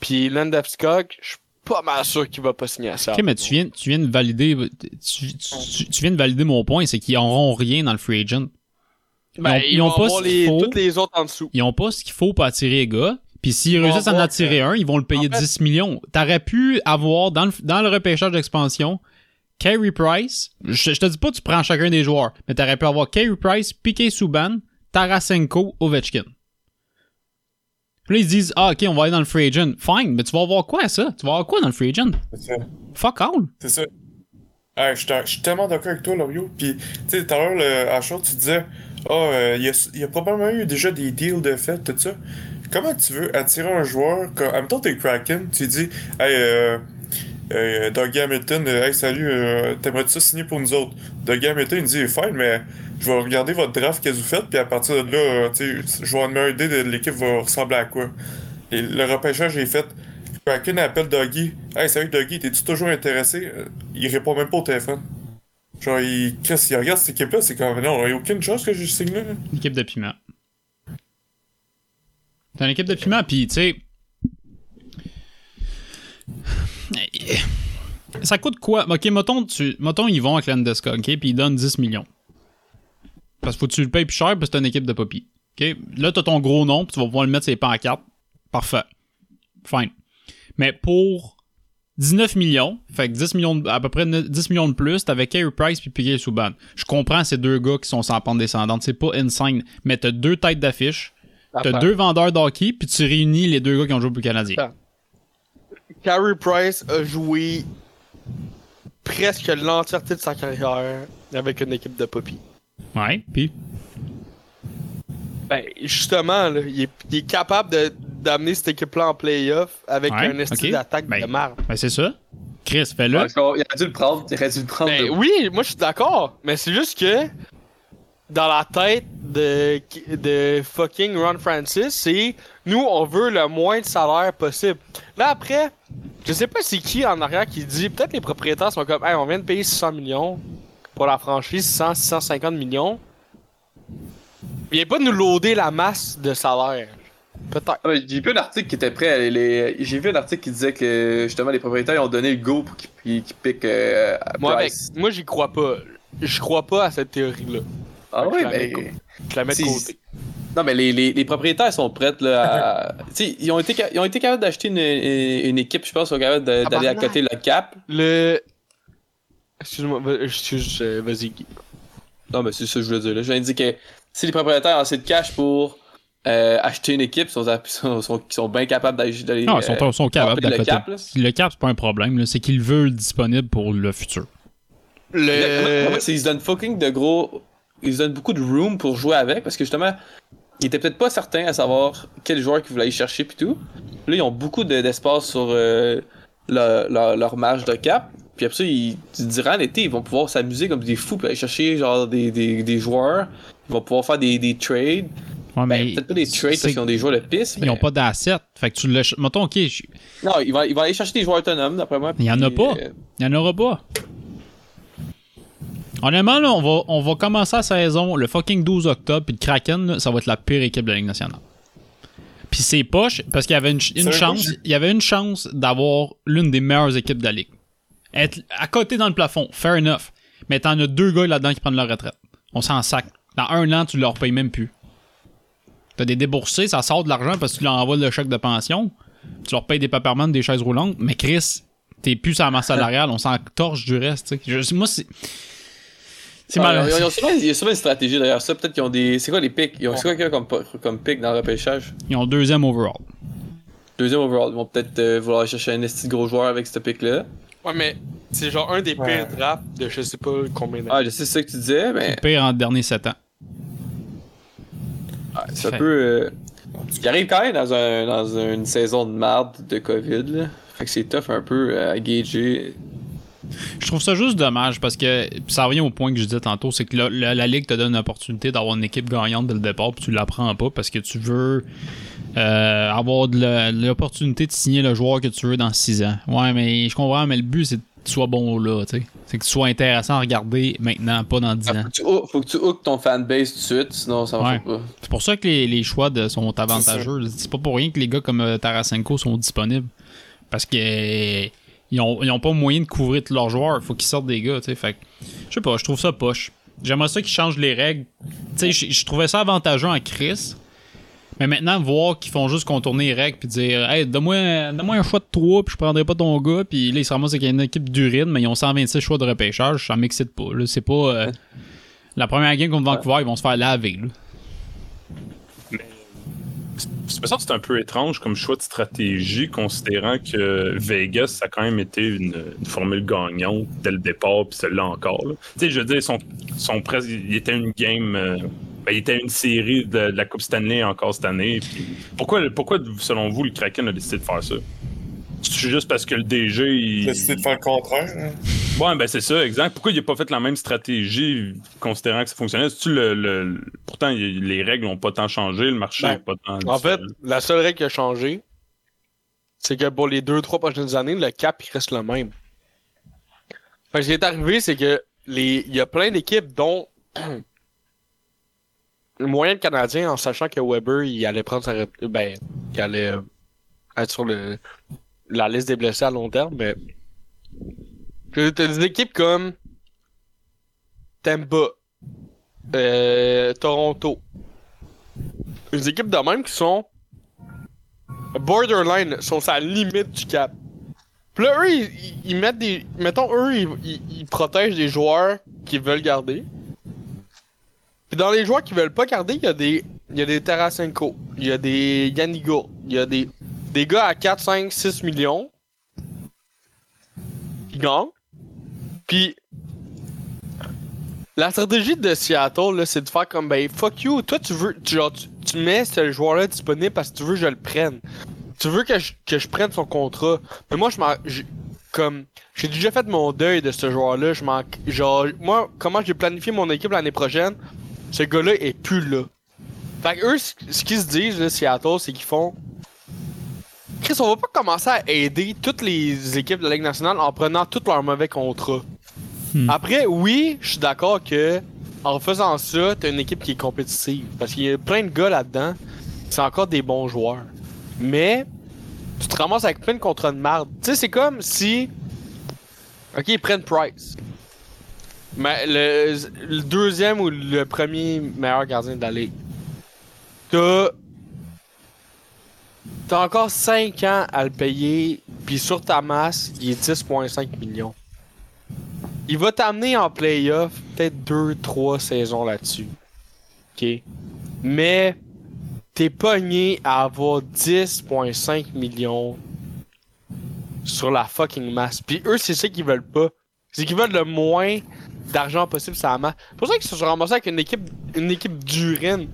Puis Landeskog, je suis pas mal sûr qu'il va pas signer à Seattle. Ok, mais tu viens, tu viens de valider, tu, tu- tu viens de valider mon point, c'est qu'ils n'auront rien dans le free agent. Ils Ben, ont, ils ils ont vont pas ce qu'il faut. toutes les autres en dessous. Ils ont pas ce qu'il faut pour attirer les gars. Puis s'ils réussissent à en attirer un, ils vont le payer en fait- 10 millions. T'aurais pu avoir dans le, dans le repêchage d'expansion Carey Price. Je, je te dis pas que tu prends chacun des joueurs, mais t'aurais pu avoir Carey Price, Piquet Souban, Tarasenko, Ovechkin. Puis là, ils se disent, ah, ok, on va aller dans le free agent. Fine, mais tu vas avoir quoi, ça? Tu vas avoir quoi dans le free agent? Ça. Fuck all. C'est ça. Ouais, je suis- je suis tellement d'accord avec toi, Lorio. Puis, tu sais, tout à l'heure, le- à Shaw, tu disais, ah, euh, il y, a, probablement eu déjà des deals de fait, tout ça. Comment tu veux attirer un joueur, comme, en même temps, t'es Kraken, tu dis, hey, euh, euh, Dougie Hamilton, euh, hey, salut, euh, t'aimerais-tu ça signer pour nous autres? Dougie Hamilton, il dit, fine, mais je vais regarder votre draft que vous faites, puis à partir de là, tu sais, je vais avoir une idée de l'équipe va ressembler à quoi. Et le repêchage est fait. Kraken appelle Dougie. Hey, salut Dougie, t'es-tu toujours intéressé? Il répond même pas au téléphone. Genre, il, Chris, il regarde cette équipe-là, c'est comme, non, il n'y a aucune chance que je signe là. équipe de piment. T'as une équipe de piment, puis tu sais. Ça coûte quoi? Ok, mettons, tu, mettons ils vont avec Landeskog, ok, puis ils donnent 10 millions. Parce que faut que tu le payes plus cher parce que c'est une équipe de poppy. Ok? Là, t'as ton gros nom, puis tu vas pouvoir le mettre sur les pancartes. Parfait. Fine. Mais pour 19 millions, fait que 10 millions, de- à peu près 10 millions de plus, t'avais Carey Price puis Piquet Souban. Je comprends ces deux gars qui sont sans pente descendante, c'est pas insane, mais t'as deux têtes d'affiche, t'as Attends. deux vendeurs d'hockey, puis tu réunis les deux gars qui ont joué pour le Canadien. Attends. Carey Price a joué presque l'entièreté de sa carrière avec une équipe de Poppy. Ouais, puis? Ben, justement, là, il, est, il est capable de- d'amener cette équipe-là en playoff avec Ouais, un estime d'attaque Ben, de marde. ben c'est ça. Chris, fais-le. Ouais, il aurait dû le prendre. Il aurait dû le prendre. Ben oui, moi je suis d'accord, mais c'est juste que dans la tête de, de fucking Ron Francis, c'est nous on veut le moins de salaire possible. Là après, je sais pas c'est qui en arrière qui dit, peut-être les propriétaires sont comme, hey, on vient de payer 600 millions pour la franchise, 600, 650 millions. Viens pas de nous loader la masse de salaire. Peut-être. Ah, J'ai vu un article qui était prêt à les. J'ai vu un article qui disait que justement les propriétaires ils ont donné le go pour qu'ils qu'ils piquent euh, Moi, mec, moi j'y crois pas. Je crois pas à cette théorie-là. Ah mets mais. de côté. Je la mets de côté. Non, mais les, les, les propriétaires sont prêts là, à. tu sais, ils ont été, ils ont été capables d'acheter une, une, équipe, je pense, ils sont capables d'aller à côté le cap. Le. Excuse-moi, excuse, euh, vas-y. Guy. Non, mais c'est ça que je voulais dire. Là. Je viens de dire que si les propriétaires ont assez de cash pour euh, acheter une équipe, ils sont, sont, sont, ils sont bien capables d'aller. d'aller, Non, ils sont, euh, sont capables le côté. cap, là. Le cap, c'est pas un problème. là. C'est qu'ils veulent disponible pour le futur. Le... Ils se donnent fucking de gros. Ils se donnent beaucoup de room pour jouer avec parce que justement, ils étaient peut-être pas certains à savoir quel joueur qu'ils voulaient aller chercher pis tout. Là, ils ont beaucoup de- d'espace sur euh, leur, leur, leur marge de cap. Puis après ça, ils, durant l'été, ils vont pouvoir s'amuser comme des fous puis aller chercher genre des, des, des joueurs. Ils vont pouvoir faire des, des trades. Ouais, Ben, peut-être pas des trades parce c'est- qu'ils ont des joueurs de piste. Ils n'ont pas d'assets. Fait que tu le. Mettons, ok, je- Non, ils vont, ils vont aller chercher des joueurs autonomes, d'après moi. il y en a pas. euh, Il y en aura pas. Honnêtement, là, on va, on va commencer la saison le fucking 12 octobre, puis le Kraken, là, ça va être la pire équipe de la Ligue nationale. Puis c'est poche, parce qu'il y avait une, chance, il y avait une chance d'avoir l'une des meilleures équipes de la Ligue. Être à côté dans le plafond, fair enough. Mais t'en as deux gars là-dedans qui prennent leur retraite. On s'en sac. Dans un an, tu leur payes même plus. T'as des déboursés, ça sort de l'argent parce que tu leur envoies le chèque de pension. Tu leur payes des papermans, des chaises roulantes. Mais Chris, t'es plus sur la masse salariale, on s'en torche du reste. Je- moi, c'est. C'est Ouais, mal. ils ont- ils ont sûrement- Il y a souvent une stratégie derrière ça. Peut-être qu'ils ont des. C'est quoi les picks Ils ont c'est quoi qu'il y a comme, comme pick dans le repêchage? Ils ont deuxième overall. Deuxième overall. Ils vont peut-être euh, vouloir chercher un esti de gros joueur avec ce pick-là. Ouais, mais c'est genre un des pires drafts de je sais pas combien d'années. Ah, je sais ce que tu disais, mais. Pire en dernier 7 ans. Ça Fait- peut. euh, Il arrive quand même dans, un, dans une saison de marde de COVID, là. Fait que c'est tough un peu euh, à gager. Je trouve ça juste dommage parce que ça revient au point que je disais tantôt, c'est que la, la- la Ligue te donne l'opportunité d'avoir une équipe gagnante dès le départ, puis tu l'apprends pas parce que tu veux euh, avoir de la- de l'opportunité de signer le joueur que tu veux dans 6 ans. Ouais, mais je comprends, mais le but c'est que tu sois bon là, tu sais. C'est que tu sois intéressant à regarder maintenant, pas dans 10 ans. Faut que tu hook- faut que tu hook ton fanbase tout de suite, sinon ça marche Ouais. pas. C'est pour ça que les, les choix de- sont avantageux. C'est pas pour rien que les gars comme euh, Tarasenko sont disponibles. Parce que euh, ils, ont, ils ont pas moyen de couvrir tous leurs joueurs. Faut qu'ils sortent des gars, tu sais. Fait que, je sais pas, je trouve ça poche. J'aimerais ça qu'ils changent les règles. Tu sais, je- je trouvais ça avantageux en Chris. Mais maintenant, voir qu'ils font juste contourner les règles puis dire Hey, donne-moi donne-moi un choix de 3 puis je prendrai pas ton gars. Puis là, ils se ramassent avec une équipe d'urine, mais ils ont 126 choix de repêchage. Ça m'excite pas. là. C'est pas. euh, la première game contre Vancouver, ils vont se faire laver. Là. C'est pour ça que c'est un peu étrange comme choix de stratégie, considérant que Vegas, ça a quand même été une, une formule gagnante dès le départ, puis celle-là encore. là. Tu sais, je veux dire, son, son presque, il était une game, euh, ben, il était une série de, de la Coupe Stanley encore cette année. puis pourquoi, pourquoi, selon vous, le Kraken a décidé de faire ça? C'est juste parce que le DG, il... A décidé de faire le contraire. hein? Ouais, ben c'est ça, exact. Pourquoi il n'a pas fait la même stratégie, considérant que ça fonctionnait? C'est-tu le, le- Pourtant, il- les règles n'ont pas tant changé, le marché n'a Ben, pas tant... En fait, la seule règle qui a changé, c'est que pour les deux, trois prochaines années, le cap il reste le même. Ce qui est arrivé, c'est que les... il y a plein d'équipes dont moyen de Canadien, en sachant que Weber il allait prendre sa ben, il allait euh, être sur le... la liste des blessés à long terme, mais t'as des équipes comme Tampa, euh, Toronto, des équipes de même qui sont borderline, sont à la limite du cap. Puis là, eux, ils, mettent des. Mettons, eux, ils- ils protègent des joueurs qu'ils veulent garder. Puis dans les joueurs qu'ils veulent pas garder, il y a des. Il y a des Tarasenko, il y a des Yanigo, il y a des. Des gars à 4, 5, 6 millions. Qui gagnent. Puis. La stratégie de Seattle, c'est de faire comme, ben, fuck you, toi, tu veux, tu, genre, tu, mets ce joueur-là disponible parce que tu veux que je le prenne. Tu veux que je, que je prenne son contrat. Mais moi, je m'en, comme j'ai déjà fait mon deuil de ce joueur-là. Je m'en, genre, moi, comment j'ai planifié mon équipe l'année prochaine, ce gars-là est plus là. Fait que eux, ce qu'ils se disent, là, Seattle, c'est qu'ils font. Chris, on va pas commencer à aider toutes les équipes de la Ligue nationale en prenant tous leurs mauvais contrats. Après, oui, je suis d'accord que en faisant ça, t'as une équipe qui est compétitive. Parce qu'il y a plein de gars là-dedans, c'est encore des bons joueurs. Mais, tu te ramasses avec plein de contrats de marde. Tu sais, c'est comme si. Ok, ils prennent Price. Mais le, le deuxième ou le premier meilleur gardien de la ligue. T'as. T'as encore 5 ans à le payer, puis sur ta masse, il est 10,5 millions. Il va t'amener en playoff peut-être 2-3 saisons là-dessus. Ok? Mais t'es pogné à avoir 10,5 millions sur la fucking masse. Puis eux, c'est ça qu'ils veulent pas. C'est qu'ils veulent le moins d'argent possible sur la masse. C'est pour ça qu'ils se sont ramassés avec une équipe, une équipe d'urine.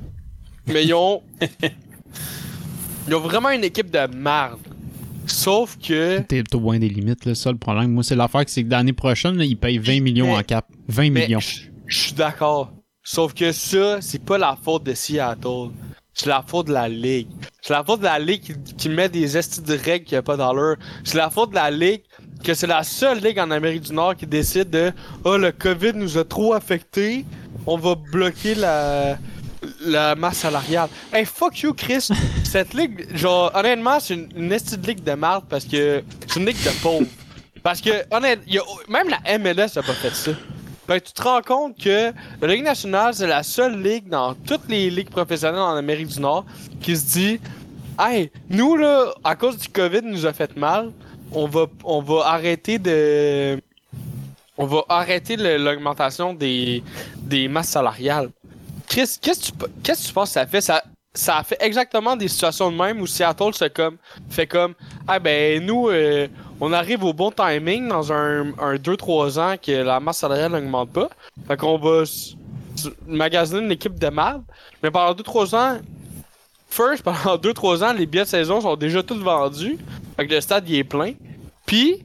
Mais ils ont. ils ont vraiment une équipe de marde. Sauf que. T'es au loin des limites, là, ça le problème. Moi, c'est l'affaire que c'est que l'année prochaine, là, ils payent 20 millions en cap. 20 Mais millions. Je je suis d'accord. Sauf que ça, c'est pas la faute de Seattle. C'est la faute de la Ligue. C'est la faute de la Ligue qui, qui met des estis de règles qui a pas d'allure. C'est la faute de la Ligue que c'est la seule Ligue en Amérique du Nord qui décide de Oh, le COVID nous a trop affectés. On va bloquer la, la masse salariale. Hey, fuck you, Chris. Cette ligue, genre, honnêtement, c'est une, une de ligue de merde parce que c'est une ligue de pauvres. Parce que, honnêtement, même la MLS a pas fait ça. Que tu te rends compte que la Ligue nationale, c'est la seule ligue dans toutes les ligues professionnelles en Amérique du Nord qui se dit Hey, nous là, à cause du COVID nous a fait mal, on va, on va arrêter de. On va arrêter l'augmentation des, des masses salariales. Chris, qu'est-ce que tu, penses que ça fait? Ça, ça a fait exactement des situations de même où Seattle se comme, fait comme, ah ben nous, euh, on arrive au bon timing dans un, un 2-3 ans que la masse salariale n'augmente pas. Fait qu'on va magasiner une équipe de merde. Mais pendant 2-3 ans, first, pendant 2-3 ans, les billets de saison sont déjà tous vendus. Fait que le stade il est plein. Puis,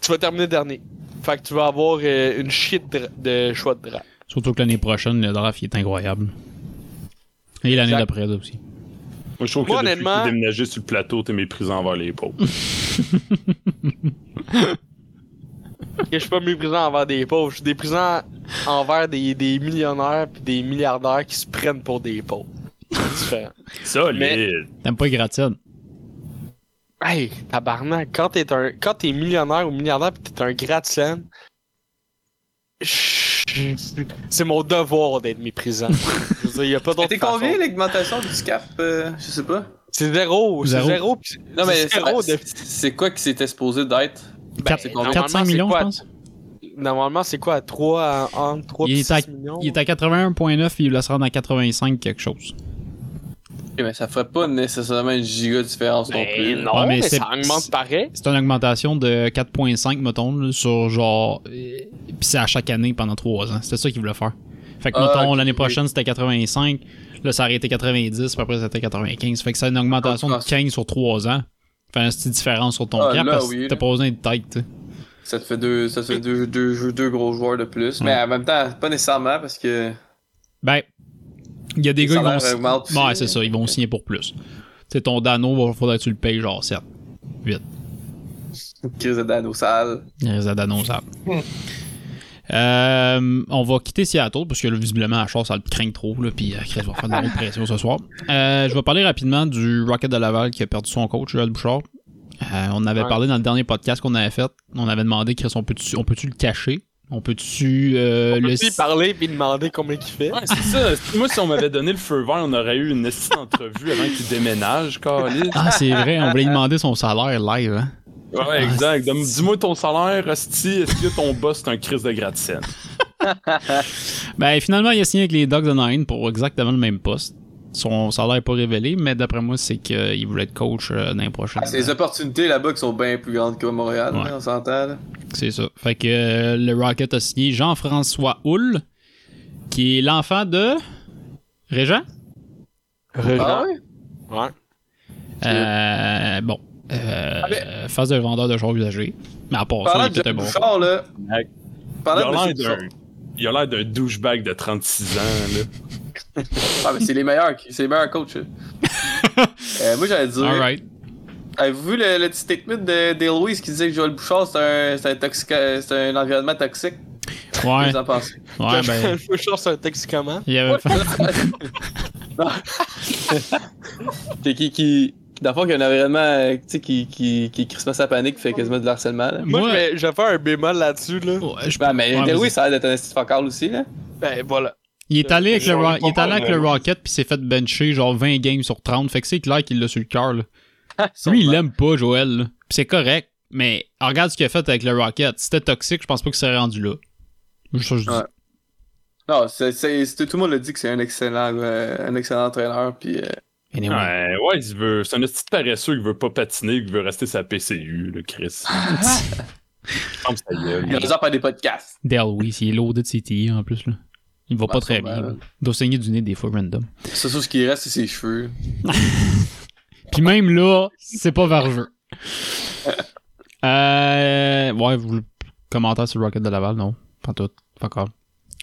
tu vas terminer dernier. Fait que tu vas avoir euh, une shit de, de choix de draft. Surtout que l'année prochaine, le draft il est incroyable. Et l'année d'après aussi. Moi, je trouve que Moi, depuis honnêtement- que déménagé sur le plateau, t'es méprisant envers les pauvres. Je suis pas méprisant envers des pauvres, je suis méprisant envers des, des millionnaires puis des milliardaires qui se prennent pour des pauvres. C'est différent. Solide. T'aimes pas Gratienne? Hey, tabarnak, quand t'es un, quand t'es millionnaire ou milliardaire pis t'es un gratte-scène, je- c'est mon devoir d'être méprisant. Je veux dire, y a pas d'autre C'était façon. combien l'augmentation du SCAF euh, Je sais pas? C'est zéro, c'est Zéro. zéro. pis- Non, mais c'est zéro c'est- de- c'est quoi qui c'était supposé d'être? Ben, C'est combien? normalement, 4-5 c'est millions, quoi? je pense. Normalement, c'est quoi? 3 à, entre 3 Il et est, à, 6 millions? il est à 81.9 et il va se rendre à 85 quelque chose. Mais ça ferait pas nécessairement une giga différence non plus. non, Ouais, mais ça augmente pareil. C'est une augmentation de 4.5, mettons, là, sur genre. euh, Puis c'est à chaque année pendant 3 ans. C'était ça qu'il voulait faire. Fait que, Ah, mettons, l'année prochaine, c'était 85. Là, ça aurait été 90, puis après, c'était 95. Fait que c'est une augmentation de 15 sur 3 ans. Fait une petite différence sur ton Ah, cap là, parce oui, que t'as pas besoin de tête, tu sais. Ça te fait deux, ça te fait deux, deux, jeux- deux gros joueurs de plus. Mais en même temps, pas nécessairement parce que. Ben, il y a des Les gars qui vont. aussi, Ouais, c'est ça, ils vont signer pour plus. Tu ton Dano, il faudrait que tu le payes genre 7, 8. Crise de Dano sale. Reste à Dano, ça. Euh, on va quitter Seattle parce que là, visiblement, à Char, ça le craint trop. Là, puis euh, Chris va faire de la pression ce soir. Euh, je vais parler rapidement du Rocket de Laval qui a perdu son coach, Joël Bouchard. On avait Ouais. parlé dans le dernier podcast qu'on avait fait. On avait demandé, Chris, on peut-tu on peut-tu le cacher? On peut-tu euh, On le. peut-y parler puis demander combien il fait. Ouais, c'est ça. Moi, si on m'avait donné le feu vert, on aurait eu une petite entrevue avant qu'il déménage, Carlis. Ah, c'est vrai, on voulait lui demander son salaire live. Hein? Ouais, exact. Donne- Dis-moi ton salaire, Asti. Est-ce que ton boss est un Chris de gratte-ciel? Ben, finalement, il a signé avec les Dogs de Nine pour exactement le même poste. Son salaire n'est pas révélé, mais d'après moi, c'est qu'il voulait être coach euh, l'année prochaine. Ah, c'est les opportunités là-bas qui sont bien plus grandes qu'à Montréal, Ouais. là, on s'entend. C'est ça. Fait que euh, le Rocket a signé Jean-François Houle, qui est l'enfant de Régent? Ah ouais? Ouais. Euh, bon. euh, face de vendeur de joueurs usagés. Mais à part ça, il de était bon. Là. Parlant Bouchard. il a l'air d'un douchebag de 36 ans, là. Ah, mais c'est les meilleurs, qui- c'est les meilleurs coachs. là. Euh, moi, j'allais dire. Alright. Avez-vous vu le, le petit statement de Dale Louise qui disait que Joël Bouchard, c'est un, c'est un, c'est un environnement toxique? Ouais. Qu'est-ce que vous en pensez? Ouais, ben. Je cherche un toxicomane. Il y avait fait- qui, qui, qui, dans le fond, qu'il y a un environnement euh, tu sais, qui, qui, qui crisse sa panique, qui fait quasiment de l'harcèlement. là. Moi, je vais- je vais faire un bémol là-dessus, là. Ben, mais Ouais, Dale. Louise, ça a l'air d'être un fuck-all aussi, là. Ben, voilà. Il est allé avec le, J'en ai Ro- pas il est allé avec le Rocket puis s'est fait bencher genre 20 games sur 30. Fait que c'est clair qu'il l'a sur le cœur. Lui, il l'aime pas. Puis c'est correct. Mais regarde ce qu'il a fait avec le Rocket. Si c'était toxique, je pense pas qu'il serait rendu là. Je dis. Ouais. Non, c'est, c'est, c'est- tout le monde le dit que c'est un excellent, euh, un excellent entraîneur, puis... euh, Anyway. Ouais, ouais, il veut. C'est un petit paresseux qui veut pas patiner, qui veut rester sa PCU, le Chris. Il a besoin de faire des podcasts. Dale, oui, il est loadé de CTI en plus. Là. Il va pas très bien. Il doit saigner du nez des fois random. C'est sûr, ce qui reste, c'est ses cheveux. Puis même là, c'est pas vergeux. euh. Ouais, vous le commentaire sur le Rocket de Laval, non? Pas tout. Pas encore.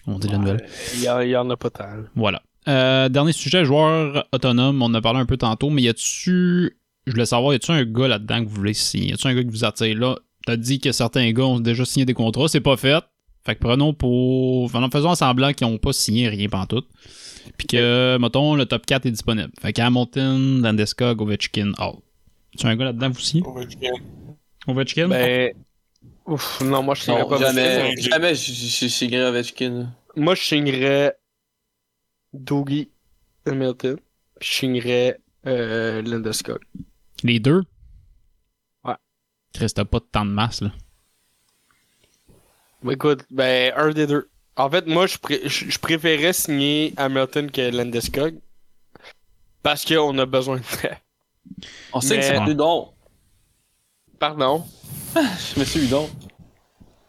On dit la nouvelle. Il y, en- il y en a pas tant. Voilà. Euh, dernier sujet, joueur autonome. On en a parlé un peu tantôt, mais y a-tu. Je voulais savoir, y a-tu un gars là-dedans que vous voulez signer? Y a-tu un gars qui vous attire? Là? T'as dit que certains gars ont déjà signé des contrats, c'est pas fait. Fait que prenons pour. Faisons faisons semblant qu'ils ont pas signé rien pantoute. Puis que, mettons, le top 4 est disponible. Fait que Hamilton, Landeskog, Ovechkin, Hall. Tu un gars là-dedans, vous aussi? Ovechkin. Ovechkin? Ben. Ouf, non, moi je signerais pas jamais, Ovechkin. jamais je je- je signerais Ovechkin. Moi je signerais Dougie Hamilton. Puis je signerais euh, Landeskog. Les deux? Ouais. Chris, t'as pas de temps de masse, là. Ben, écoute, ben, un des deux. En fait, moi, je, pré- je je préférais signer Hamilton que Landeskog. Parce qu'on a besoin de. On sait que c'est Hudon. Pardon? Monsieur Hudon.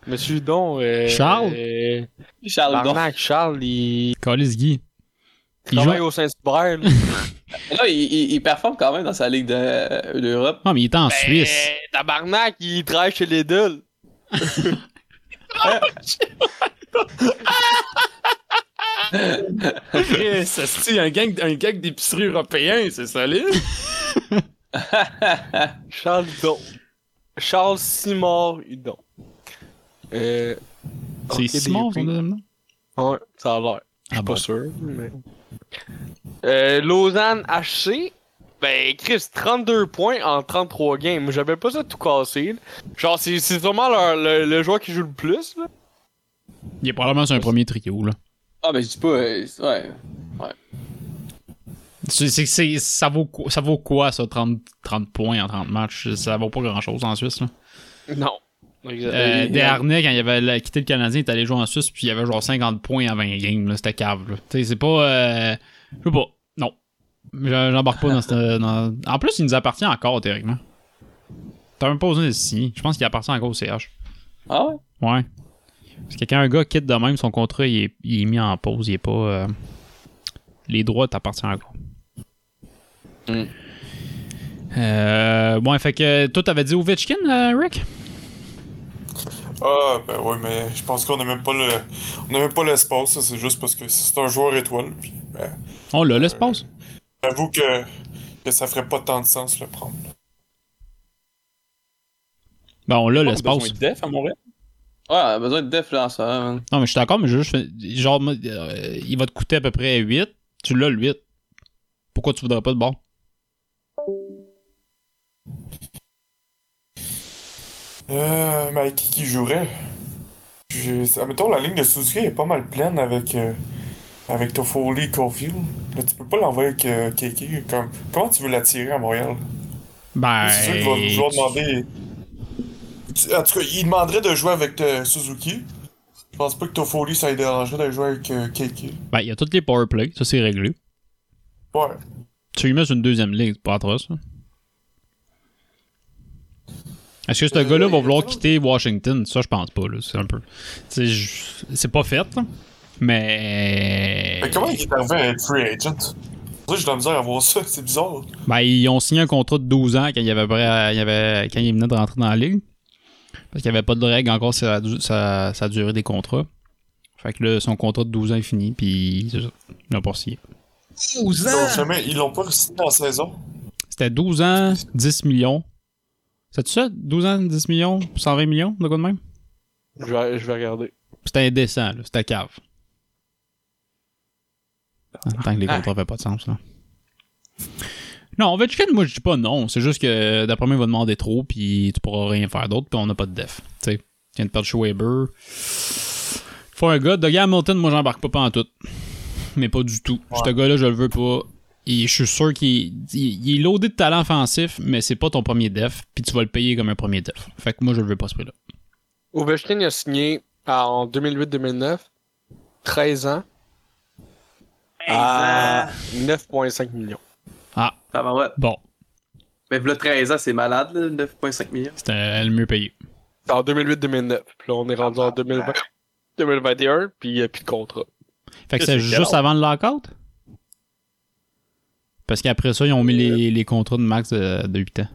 Monsieur Hudon. Euh, Charles? euh, Charles Hudon. Barnac, Charles, il Calis Guy. Il travaille joue- au Saint-Hubert. là. Il, il, il performe quand même dans sa ligue de- d'Europe. Ah, mais il est en Ben, Suisse. Tabarnak, il travaille chez Lidl. Chris, c'est un gang, un gang d'épicerie européen, c'est solide. Charles Hudon. Charles Simard Hudon. Euh, C'est Simon, DP. son deuxième nom? Ouais, ça a l'air. Je suis Ah bon. pas sûr. Mais... Euh, Lausanne HC. Ben, Chris, 32 points en 33 games. J'avais pas ça tout cassé. là. Genre, c'est c'est sûrement leur- le, le joueur qui joue le plus. Là. Il est probablement sur un premier trio, là. Ah, mais je dis pas. euh, ouais. C'est, c'est- c'est- ça, vaut, quoi- ça vaut quoi, ça, 30, 30 points en 30 matchs? Ça vaut pas grand-chose en Suisse, là. Non. Euh, Il- Desharnais, quand il avait quitté le Canadien, il est allé jouer en Suisse, puis il avait genre 50 points en 20 games, là. C'était cave, là. Tu sais, c'est pas... Euh, je sais pas. J'embarque pas dans cette... dans- En plus, il nous appartient encore, théoriquement. T'as même pas besoin de signer. Je pense qu'il appartient encore au CH. Ah ouais? Ouais. Parce que quand un gars quitte de même, son contrat, il est, il est mis en pause. Il est pas... euh, Les droits t'appartiennent encore. Mm. Euh, bon, fait que toi, t'avais dit Ovechkin, euh, Rick? Ah, ben ouais, mais je pense qu'on a même pas le. On a même pas l'espace, ça, c'est juste parce que c'est un joueur étoile. Puis, ben, On l'a, l'espace? J'avoue que, que ça ferait pas tant de sens le prendre. Ben, on l'a, On a l'espace. besoin de def à Montréal? Ouais, besoin de def là man. Non, mais je suis d'accord, mais je juste Genre, moi, euh, il va te coûter à peu près 8. Tu l'as, le 8. Pourquoi tu voudrais pas de bord? Euh, mais qui qui jouerait? Je- Admettons, la ligne de Suzuki est pas mal pleine avec. euh, avec Toffoli, Caulfield. Là, tu peux pas l'envoyer avec euh, Keke. Comme... Comment tu veux l'attirer à Montréal? Ben. C'est sûr qu'il va demander. En tout cas, il demanderait de jouer avec euh, Suzuki. Je pense pas que Toffoli ça lui dérangerait de jouer avec euh, Keke. Ben, il y a toutes les powerplays. Ça, c'est réglé. Ouais. Tu lui mets une deuxième ligue, c'est pas atroce, là. Est-ce que ce gars-là va vouloir quitter Washington? Ça, je pense pas, là. C'est un peu. C'est pas fait, là. Mais. Mais comment il est arrivé à être free agent? J'ai de la misère à voir ça, c'est bizarre. Ben, ils ont signé un contrat de 12 ans quand il y avait, prêt il avait, quand il venait de rentrer dans la ligue. Parce qu'il n'y avait pas de règle encore sur la, sa, sa durée des contrats. Fait que là, son contrat de 12 ans est fini, puis c'est ça. Il n'a pas signé. 12 Ils l'ont jamais, ils l'ont pas signé en saison. C'était 12 ans, 10 millions. C'est ça? 12 ans, 10 millions, 120 millions, de quoi de même? Je vais, je vais regarder. C'était indécent, là. C'était cave. Tant que les Ah. contrats fait pas de sens, là. Non, Ovechkin, moi, je dis pas non. C'est juste que, d'après moi, il va demander trop, puis tu pourras rien faire d'autre, puis on n'a pas de def. Tu sais, il vient de perdre chez Weber. Faut un gars. Dougie Hamilton, moi, j'embarque pas en tout. Mais pas du tout. Ce gars-là, je le veux pas. Et je suis sûr qu'il il- il est loadé de talent offensif, mais c'est pas ton premier def, puis tu vas le payer comme un premier def. Fait que moi, je le veux pas ce prix-là. Ovechkin a signé en 2008-2009, 13 ans, à 9,5 millions. Ah. Ça va, ouais. Bon. Mais là, 13 ans, c'est malade, là, 9,5 millions. C'était le mieux payé. C'est en 2008-2009. Puis là, on est rendu en 2020, 2021, puis il n'y a plus de contrat. Fait que c'est juste avant le lockout? Parce qu'après ça, ils ont mis les, les contrats de max de, de 8 ans.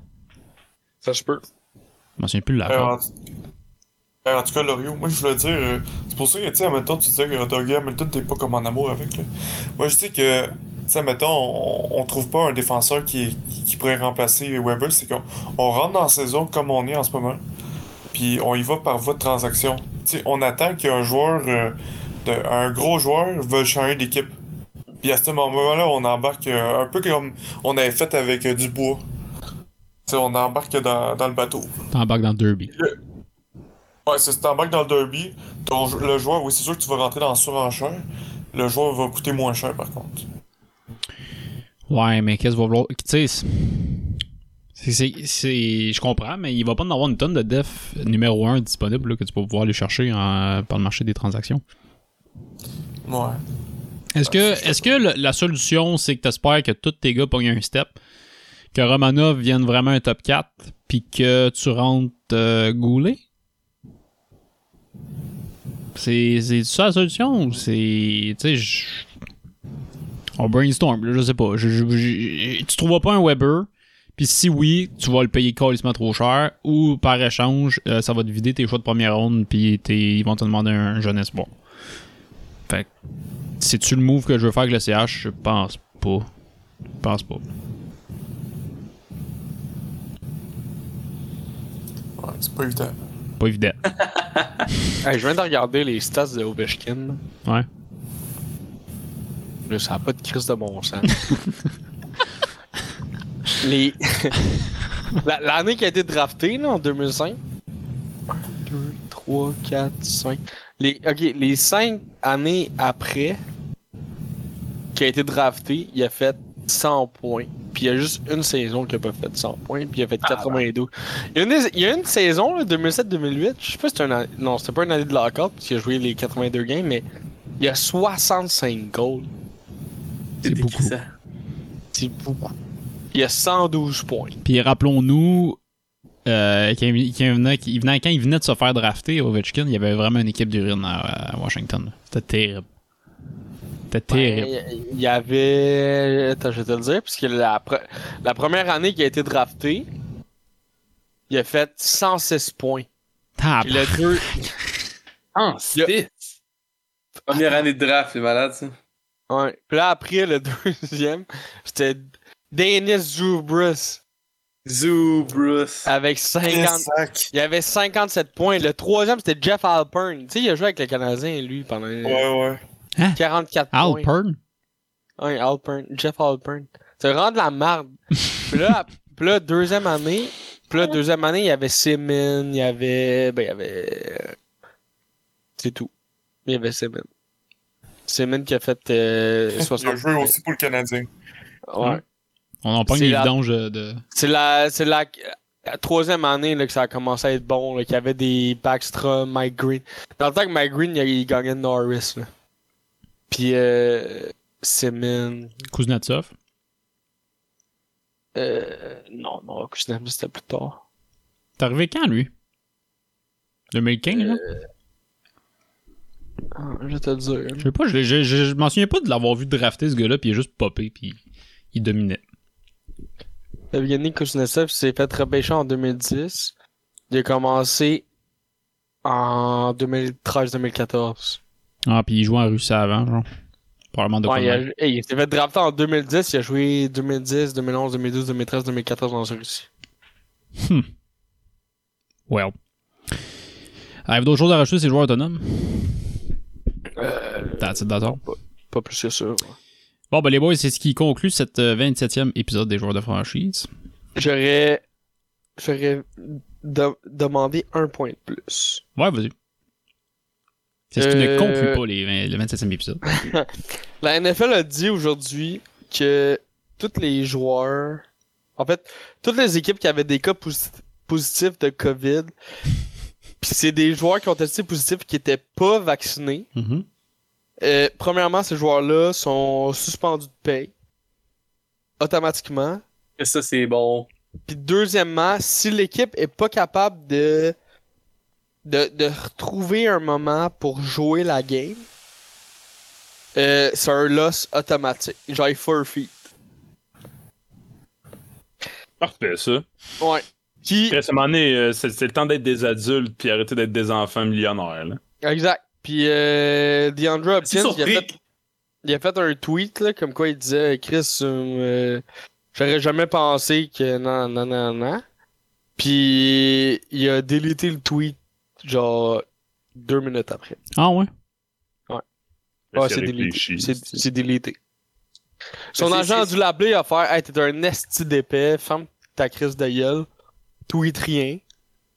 Ça se peut. Je m'en souviens plus de Euh, lockout. En, euh, en tout cas, Lorio, moi je voulais dire, euh, c'est pour ça que, tu sais, mettons, tu disais que Dougie Hamilton, t'es pas comme en amour avec. Là. Moi je dis que, tu sais, mettons, on, on trouve pas un défenseur qui, qui, qui pourrait remplacer Weber, c'est qu'on on rentre dans la saison comme on est en ce moment, puis on y va par voie de transaction. Tu sais, on attend qu'un joueur, euh, de, un gros joueur, veuille changer d'équipe. Puis à ce moment-là, on embarque euh, un peu comme on avait fait avec Dubois. Tu sais, on embarque dans, dans le bateau. T'embarques dans le derby. Ouais, c'est si t'embarques dans le derby, ton, le joueur, oui, c'est sûr que tu vas rentrer dans la surenchère. Le joueur va coûter moins cher, par contre. Ouais, mais qu'est-ce que va vouloir? Tu sais, je comprends, mais il va pas en avoir une tonne de def numéro 1 disponible là, que tu vas pouvoir aller chercher en- par le marché des transactions. Ouais. Est-ce que, est-ce que le- la solution, c'est que tu espères que tous tes gars pognent un step, que Romanov vienne vraiment un top 4, puis que tu rentres euh, Goulet? C'est, ça la solution? ou C'est. Tu on brainstorm, je sais pas. Tu trouveras pas un Weber, puis si oui, tu vas le payer carrément trop cher, ou par échange, euh, ça va te vider tes choix de première ronde, puis ils vont te demander un jeune espoir. Fait que, c'est-tu le move que je veux faire avec le CH? Je pense pas. Je pense pas. C'est pas évident. Pas évident. Hey, je viens de regarder les stats de Ovechkin. Ouais. Là, ça n'a pas de crise de bon sens. les... L'année qui a été draftée, là, en 2005. 1, 2, 3, 4, 5. Les... Ok, les 5 années après qui a été drafté, il a fait 100 points. Puis il y a juste une saison qui a pas fait 100 points, puis il a fait 92. Il y a une, il y a une saison, là, 2007-2008, je sais pas si c'était un an- Non, c'était pas une année de lockout, parce qu'il a joué les 82 games, mais il y a 65 goals. C'est beaucoup. C'est beaucoup. Il y a 112 points. Puis rappelons-nous, euh, quand, il quand il venait, quand il venait de se faire drafter, Ovechkin, il y avait vraiment une équipe d'urine à, à Washington. C'était terrible. C'était terrible. Ben, Il y avait. Attends, je vais te le dire, puisque la, pre- la première année qu'il a été drafté, il a fait 106 points. Ah, Puis le deux. Ah. Première année de draft, c'est malade, ça. Ouais. Puis là, après, le deuxième, c'était Dennis Zubrus. Zubrus. Avec 50. Il y avait 57 points. Le troisième, c'était Jeff Alpern. Tu sais, il a joué avec le Canadien, lui, pendant Ouais, ouais. 44 points. Alpern? Ouais, Alpern. Jeff Alpern. C'est vraiment de la merde. puis, là, puis là, deuxième année. Puis là, deuxième année, il y avait Simmons, il y avait. Ben, il y avait. C'est tout. Il y avait Simmons. Simmons qui a fait euh, Il 60 a joué aussi pour le Canadien. Ouais. On en pogne les la- vidanges de. de- C'est la, c'est la, la troisième année là, que ça a commencé à être bon, qu'il y avait des Backstrom, Mike Green. Dans le temps que Mike Green, il, il gagnait Norris. Là. Puis euh, Simmons. Kuznetsov? Euh, non, non, Kuznetsov, c'était plus tard. T'es arrivé quand, lui? 2015, là? Je vais te dire. Je sais pas, je, je, je, je m'en souviens pas de l'avoir vu drafter ce gars-là, puis il est juste popé, puis il dominait. Evgeny Kuznetsov s'est fait repêcher en 2010. Il a commencé en 2013-2014. Ah, puis il jouait en Russie avant, genre. Probablement de Ouais, il, a- hey, il s'est fait drafter en 2010. Il a joué 2010, 2011, 2012, 2013, 2014 dans la Russie. Hmm. Well. Avez-vous d'autres choses à rajouter, ces joueurs autonomes? Euh, That's it, that's all. Pas plus que ça. ouais. Bon, ben les boys, c'est ce qui conclut euh, 27e épisode des joueurs de franchise. J'aurais. J'aurais de- demandé un point de plus. Ouais, vas-y. C'est ce qui ne Euh, conclut pas les 20 le 27e épisode. La NFL a dit aujourd'hui que tous les joueurs, en fait, toutes les équipes qui avaient des cas posi- positifs de COVID, puis c'est des joueurs qui ont testé positifs qui étaient pas vaccinés. Mhm. Euh, premièrement, ces joueurs-là sont suspendus de paye automatiquement. Et ça, c'est bon. Puis deuxièmement, si l'équipe est pas capable de, de de retrouver un moment pour jouer la game, euh, c'est un loss automatique. Genre forfeit. Parfait, ça. Ouais. Qui... Puis, à ce moment donné, euh, c'est le temps d'être des adultes puis arrêter d'être des enfants millionnaires. Là. Exact. Puis euh, DeAndre Hopkins, il a, fait, il a fait un tweet là, comme quoi il disait Chris, euh, j'aurais jamais pensé que non, non, non, non. Puis il a délité le tweet genre deux minutes après. Ah ouais? Ouais. Qu'il c'est a délité. C'est délité. Son agent a dû l'appeler à faire Hey, t'es un esti d'épais, ferme ta crise de gueule, tweet rien.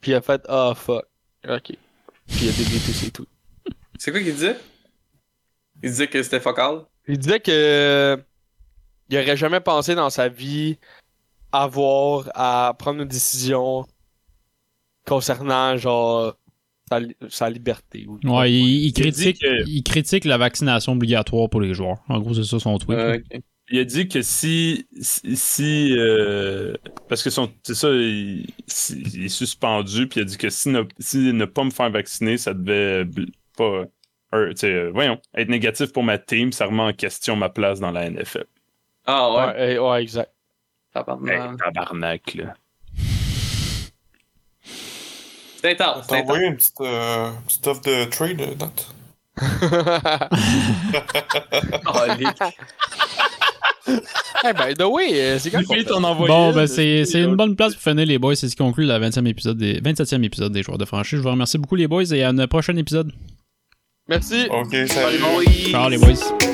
Puis il a fait Ah fuck. Ok. Puis il a délité ses tweets. C'est quoi qu'il disait? Il disait que c'était focal. Il disait que il aurait jamais pensé dans sa vie avoir à prendre une décision concernant genre sa, li- sa liberté. ou- Ouais, il, critique, que- il critique la vaccination obligatoire pour les joueurs. En gros, c'est ça son tweet. là. Il a dit que si. si, si, euh, parce que son, c'est ça, il, si- il est suspendu, puis il a dit que si ne, si ne pas me faire vacciner, ça devait pas. euh, euh, voyons, être négatif pour ma team, ça remet en question ma place dans la NFL. Ah ouais. Ouais, euh, ouais, exact. Tabarnak. tabarnak, là. C'est intense. T'as envoyé une petite, euh, petite offre de trade, euh, Nat? hey, by the way, euh, c'est quand fait- Bon, ben, c'est c'est une bonne place pour finir, les boys. C'est ce qui conclut la 20e épisode des, 27e épisode des joueurs de franchise. Je vous remercie beaucoup, les boys, et à un prochain épisode. Merci. Ok, salut. Ciao, les boys.